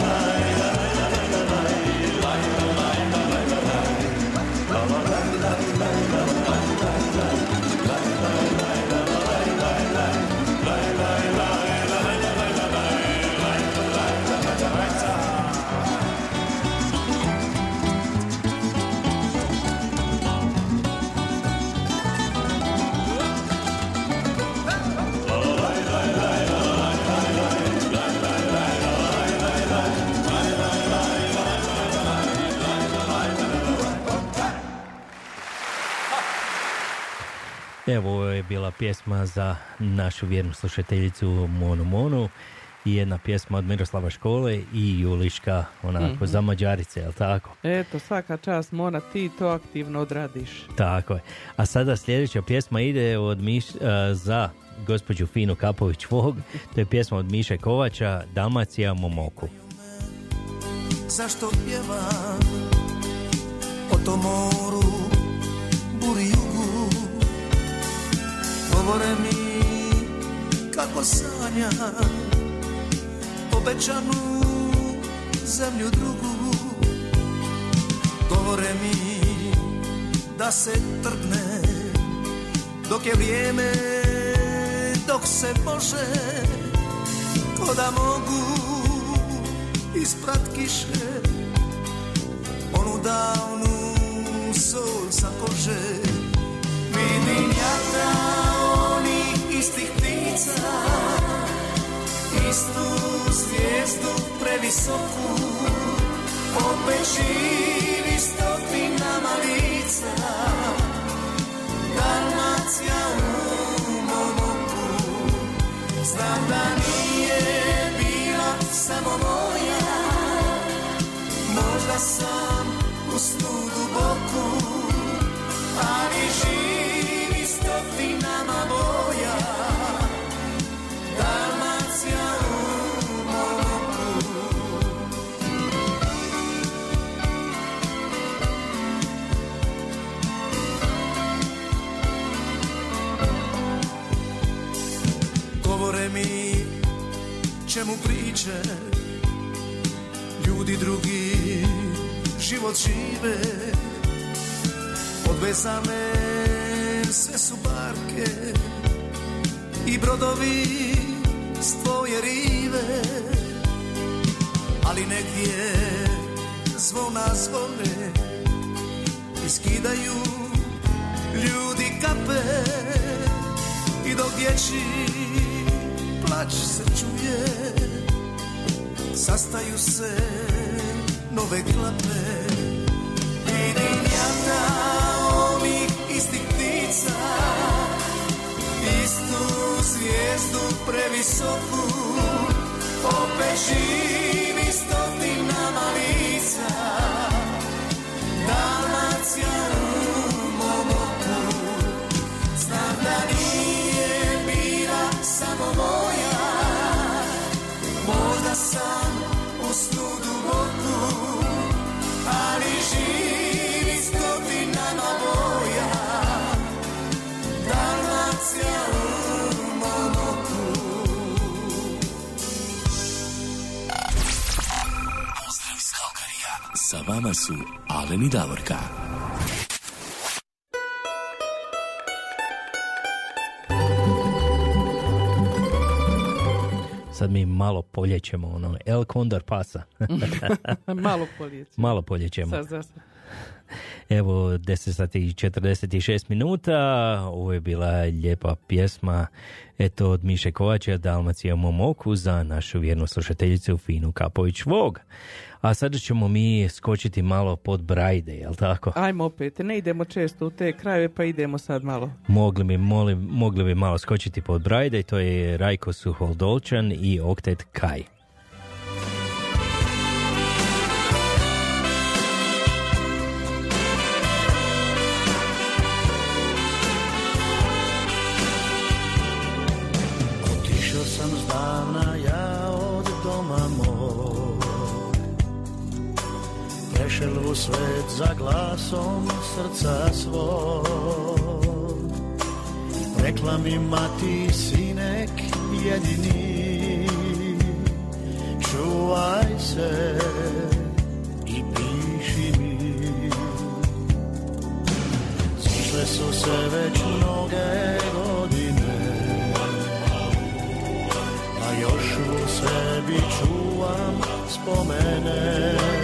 Evo, ovo je bila pjesma za našu vjernu slušateljicu Monu Monu i jedna pjesma od Miroslava Škole i Juliška, onako, Mhm. za Mađarice, jel tako? Eto, svaka čast, Mona, ti to aktivno odradiš. Tako je. A sada sljedeća pjesma ide od Miš, a, za gospođu Finu Kapović Vog. To je pjesma od Miše Kovača, Damacija Momoku. Zašto pjevam o tom moru, buri jugu Govore mi kako sanjam Obećanu zemlju drugu. Govore mi da se trgne Dok je vrijeme, dok se može Ko da mogu isprat kiše Onu davnu sol sa kože. Vidim onih istih ptica. Istu zvijezdu previsoku Opet živi stotinama lica. Dalmacija u mom oku Znam da nije bila samo moja. Možda sam u snu duboku Ali živi čemu priče. Ljudi drugi život žive. Odvezane sve su barke I brodovi s tvoje rive. Ali negdje zvona zvone I skidaju ljudi kape. I dok dječji plać se čuje Sastaju se nove klape Vidim jata ovih istih ptica Istu zvijezdu previsoku Opet živi stotinama vama su Alen i Davorka. Sad mi malo poljećemo, ono, El Condor pasa. Malo poljećemo. Malo poljećemo. Sad, za sad. Evo, 10 sati i 46 minuta, ovo je bila lijepa pjesma, eto, od Miše Kovača, Dalmacija u mom oku, za našu vjernu slušateljicu Finu Kapović Vog. A sada ćemo mi skočiti malo pod brajde, jel tako? Ajmo opet, ne idemo često u te krajeve, pa idemo sad malo. Mogli bi, molim, mogli bi malo skočiti pod brajde, to je Rajko Suholdolčan i Oktet Kaj. Svet za glasom srca svog. Rekla mi mati sinek jedini Čuvaj se i piši mi. Zišle su se već mnoge godine a još u sebi čuvam spomene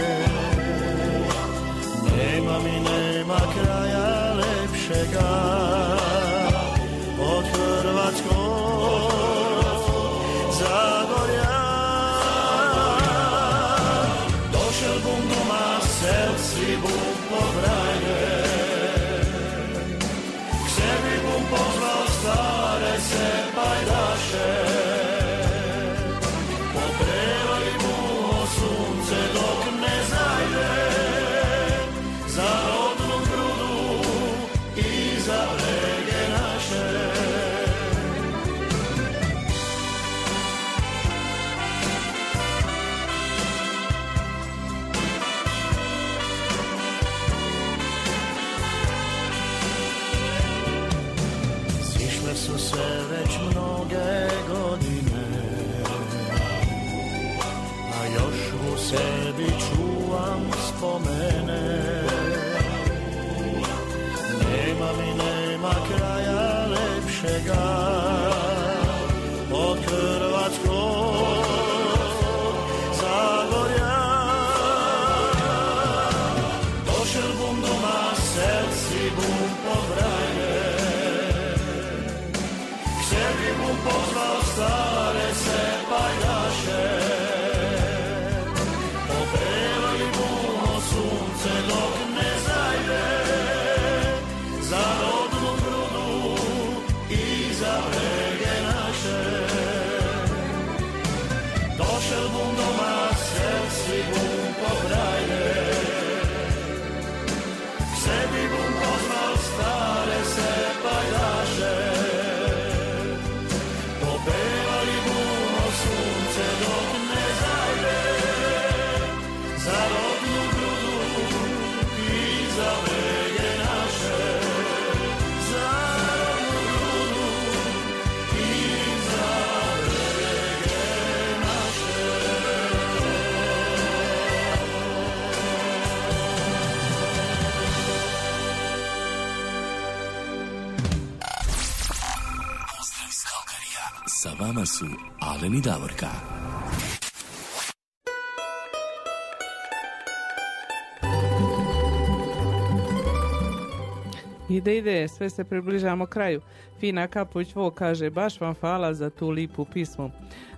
sun. Su Alen i Davorka. Ide, ide, sve se približavamo kraju. Fina Kapović Vo kaže, baš vam hvala za tu lipu pismu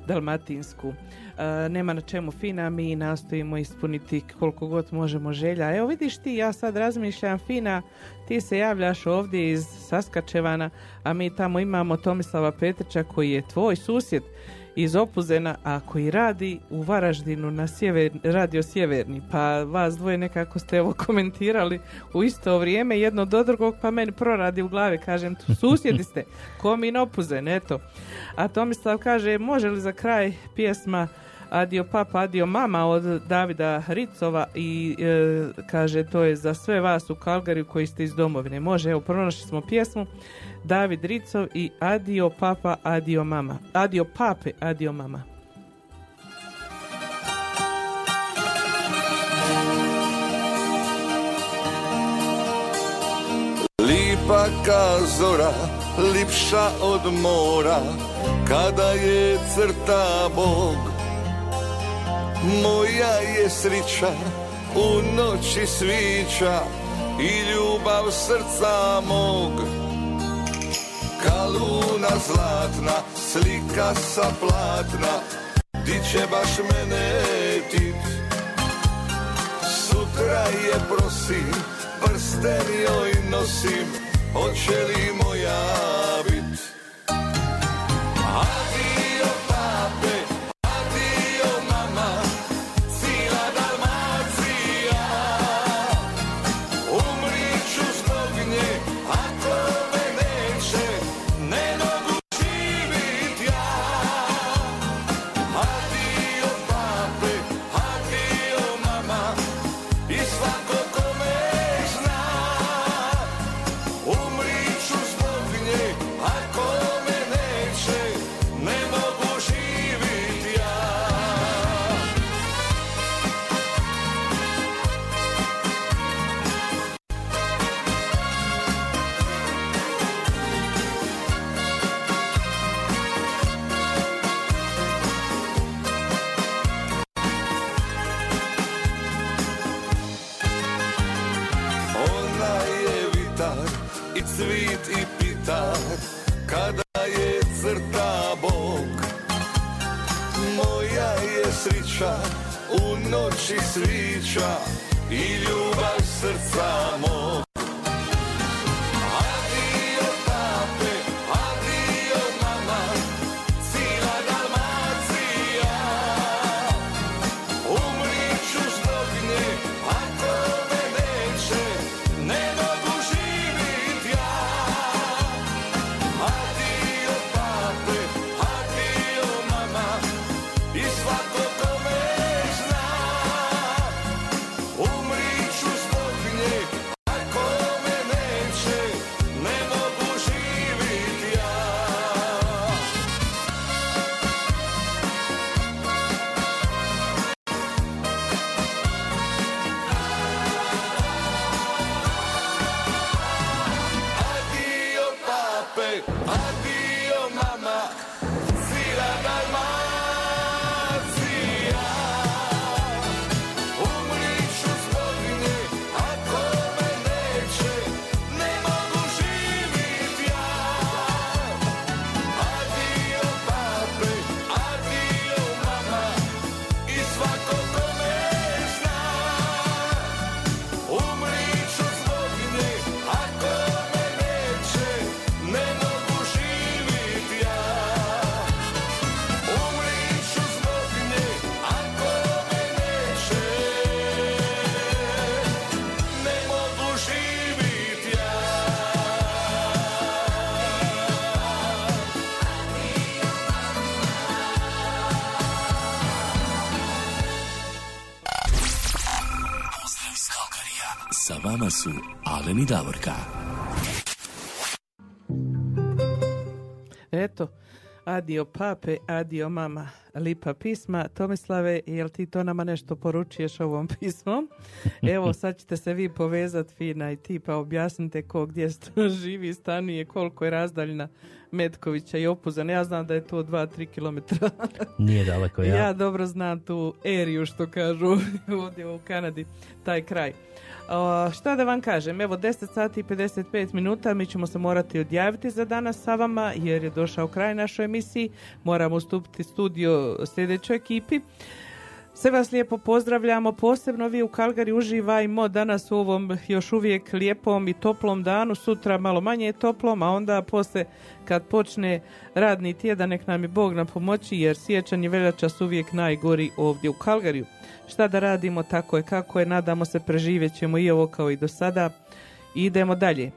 dalmatinsku. E, nema na čemu Fina, mi nastojimo ispuniti koliko god možemo želja. Evo vidiš ti, ja sad razmišljam, Fina, ti se javljaš ovdje iz Saskačevana, a mi tamo imamo Tomislava Petrića koji je tvoj susjed iz Opuzena, a koji radi u Varaždinu na sjever, radio Sjeverni. Pa vas dvoje nekako ste evo komentirali u isto vrijeme, jedno do drugog, pa meni proradi u glavi, kažem, tu susjedi ste, Komin Opuzen, eto. A Tomislav kaže, može li za kraj pjesma Adio papa, adio mama od Davida Ricova i e, kaže to je za sve vas u Kalgariju koji ste iz domovine. Može, evo pronašli smo pjesmu David Ricov i Adio papa, adio mama. Adio pape, adio mama. Lipa ka zora, lipša od mora, kada je crta Bog. Moja je srića u noći svića i ljubav srca mog. Kaluna zlatna, slika sa platna Di će baš mene tit? Sutra je prosim, prsten joj nosim Hoće li moja bit cvit i pitar Kada je crta Bog Moja je srića u noći svića I ljubav srca mog I Davorka. Eto, adio pape, adio mama. Lipa pisma. Tomislave, jel ti to nama nešto poručuješ ovom pismom? Evo, sad ćete se vi povezati fina i ti pa objasnite ko gdje živi, stanuje, koliko je razdaljna Metkovića i Opuzan. Ja znam da je to 2-3 km. Nije daleko ja. Ja dobro znam tu eriju što kažu ovdje u Kanadi, taj kraj. Šta da vam kažem, evo 10 sati i 55 minuta, mi ćemo se morati odjaviti za danas sa vama jer je došao kraj našoj emisiji, moramo ustupiti studio sljedećoj ekipi. Sve vas lijepo pozdravljamo, posebno vi u Kalgari uživajmo danas u ovom još uvijek lijepom i toplom danu, sutra malo manje toplom, a onda poslije kad počne radni tjedan nek nam je Bog na pomoći jer siječanj i veljača su uvijek najgori ovdje u Kalgariju. Šta da radimo, tako je kako je, nadamo se preživjet ćemo i ovo kao i do sada. I idemo dalje.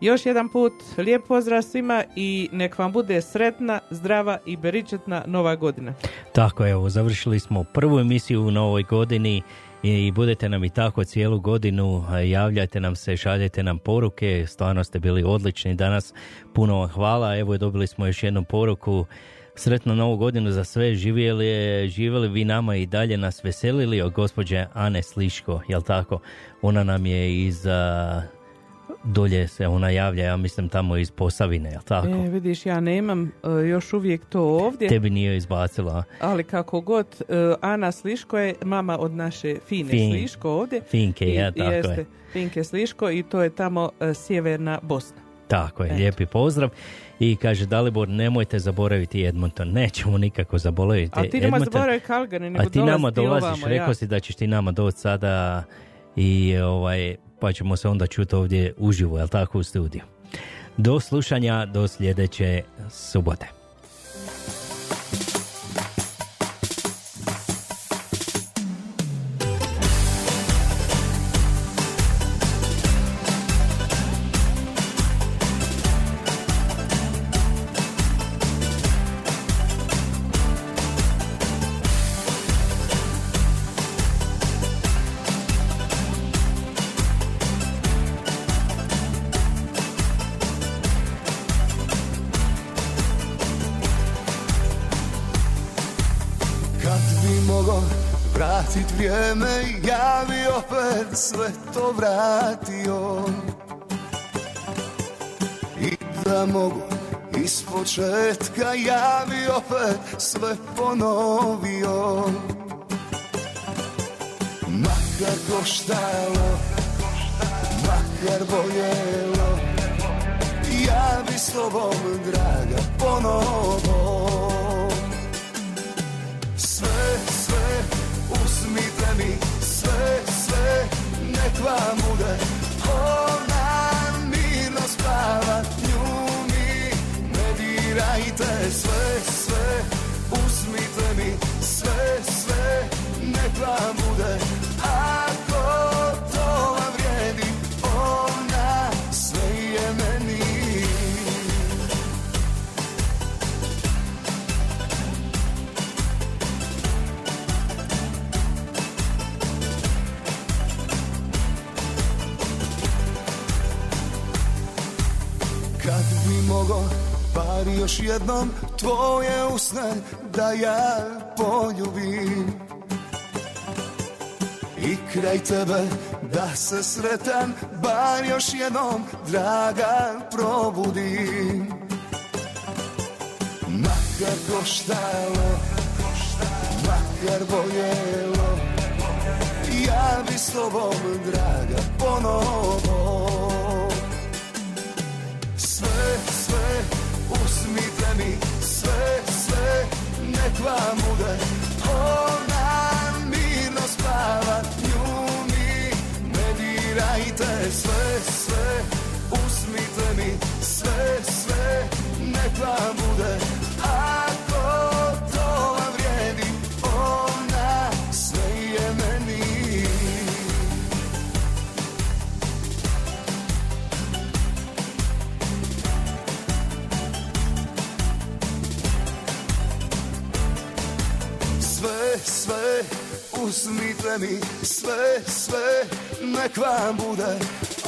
Još jedan put, lijep pozdrav svima i nek vam bude sretna, zdrava i beričetna nova godina. Tako evo, završili smo prvu emisiju u novoj godini i budete nam i tako cijelu godinu, javljajte nam se, šaljajte nam poruke, stvarno ste bili odlični danas, puno vam hvala, evo dobili smo još jednu poruku, sretnu novu godinu za sve, živjeli, živjeli vi nama i dalje nas veselili od gospođe Ane Sliško, jel tako? Ona nam je iz dolje se ona javlja, ja mislim tamo iz Posavine, jel tako? E, vidiš, ja nemam e, još uvijek to ovdje. Tebi nije izbacila. Ali kako god, e, Ana Sliško je mama od naše Fine Fin- Sliško ovdje. Finke, I- ja, tako jeste, je. Finke Sliško i to je tamo e, sjeverna Bosna. Tako je, Eto. lijepi pozdrav. I kaže Dalibor, nemojte zaboraviti Edmonton. Nećemo nikako zaboraviti A ti nema Edmonton. Calgary, nego A ti nama dolaziš, ovamo, rekao ja. si da ćeš ti nama doći sada i ovaj, pa ćemo se onda čuti ovdje uživo, jel tako, u studiju. Do slušanja, do sljedeće subote. To vratio. I da mogu iz početka Ja bi opet sve ponovio. Makar koštalo Makar boljelo Ja bi s tobom, draga, ponovo. Sve, sve, uzmite mi nek vam bude Ona mirno spava, nju mi ne dirajte. Sve, sve, uzmite mi. Sve, sve, nek vam bude bar još jednom tvoje usne da ja poljubim. I kraj tebe da se sretan bar još jednom draga probudim. Makar koštalo, makar boljelo Ja bi s tobom draga ponovo mi sve, sve, nek vam bude. Ona mirno spava, nju mi ne dirajte Sve, sve, uzmite mi. Sve, sve, nek vam bude sve, uzmite mi sve, sve, nek vam bude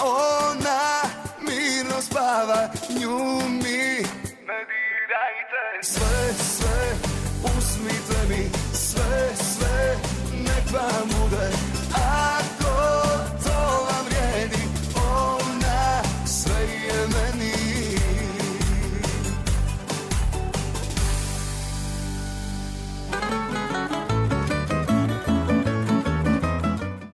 ona mirno spava, nju mi ne dirajte. Sve, sve, uzmite mi sve, sve, nek vam bude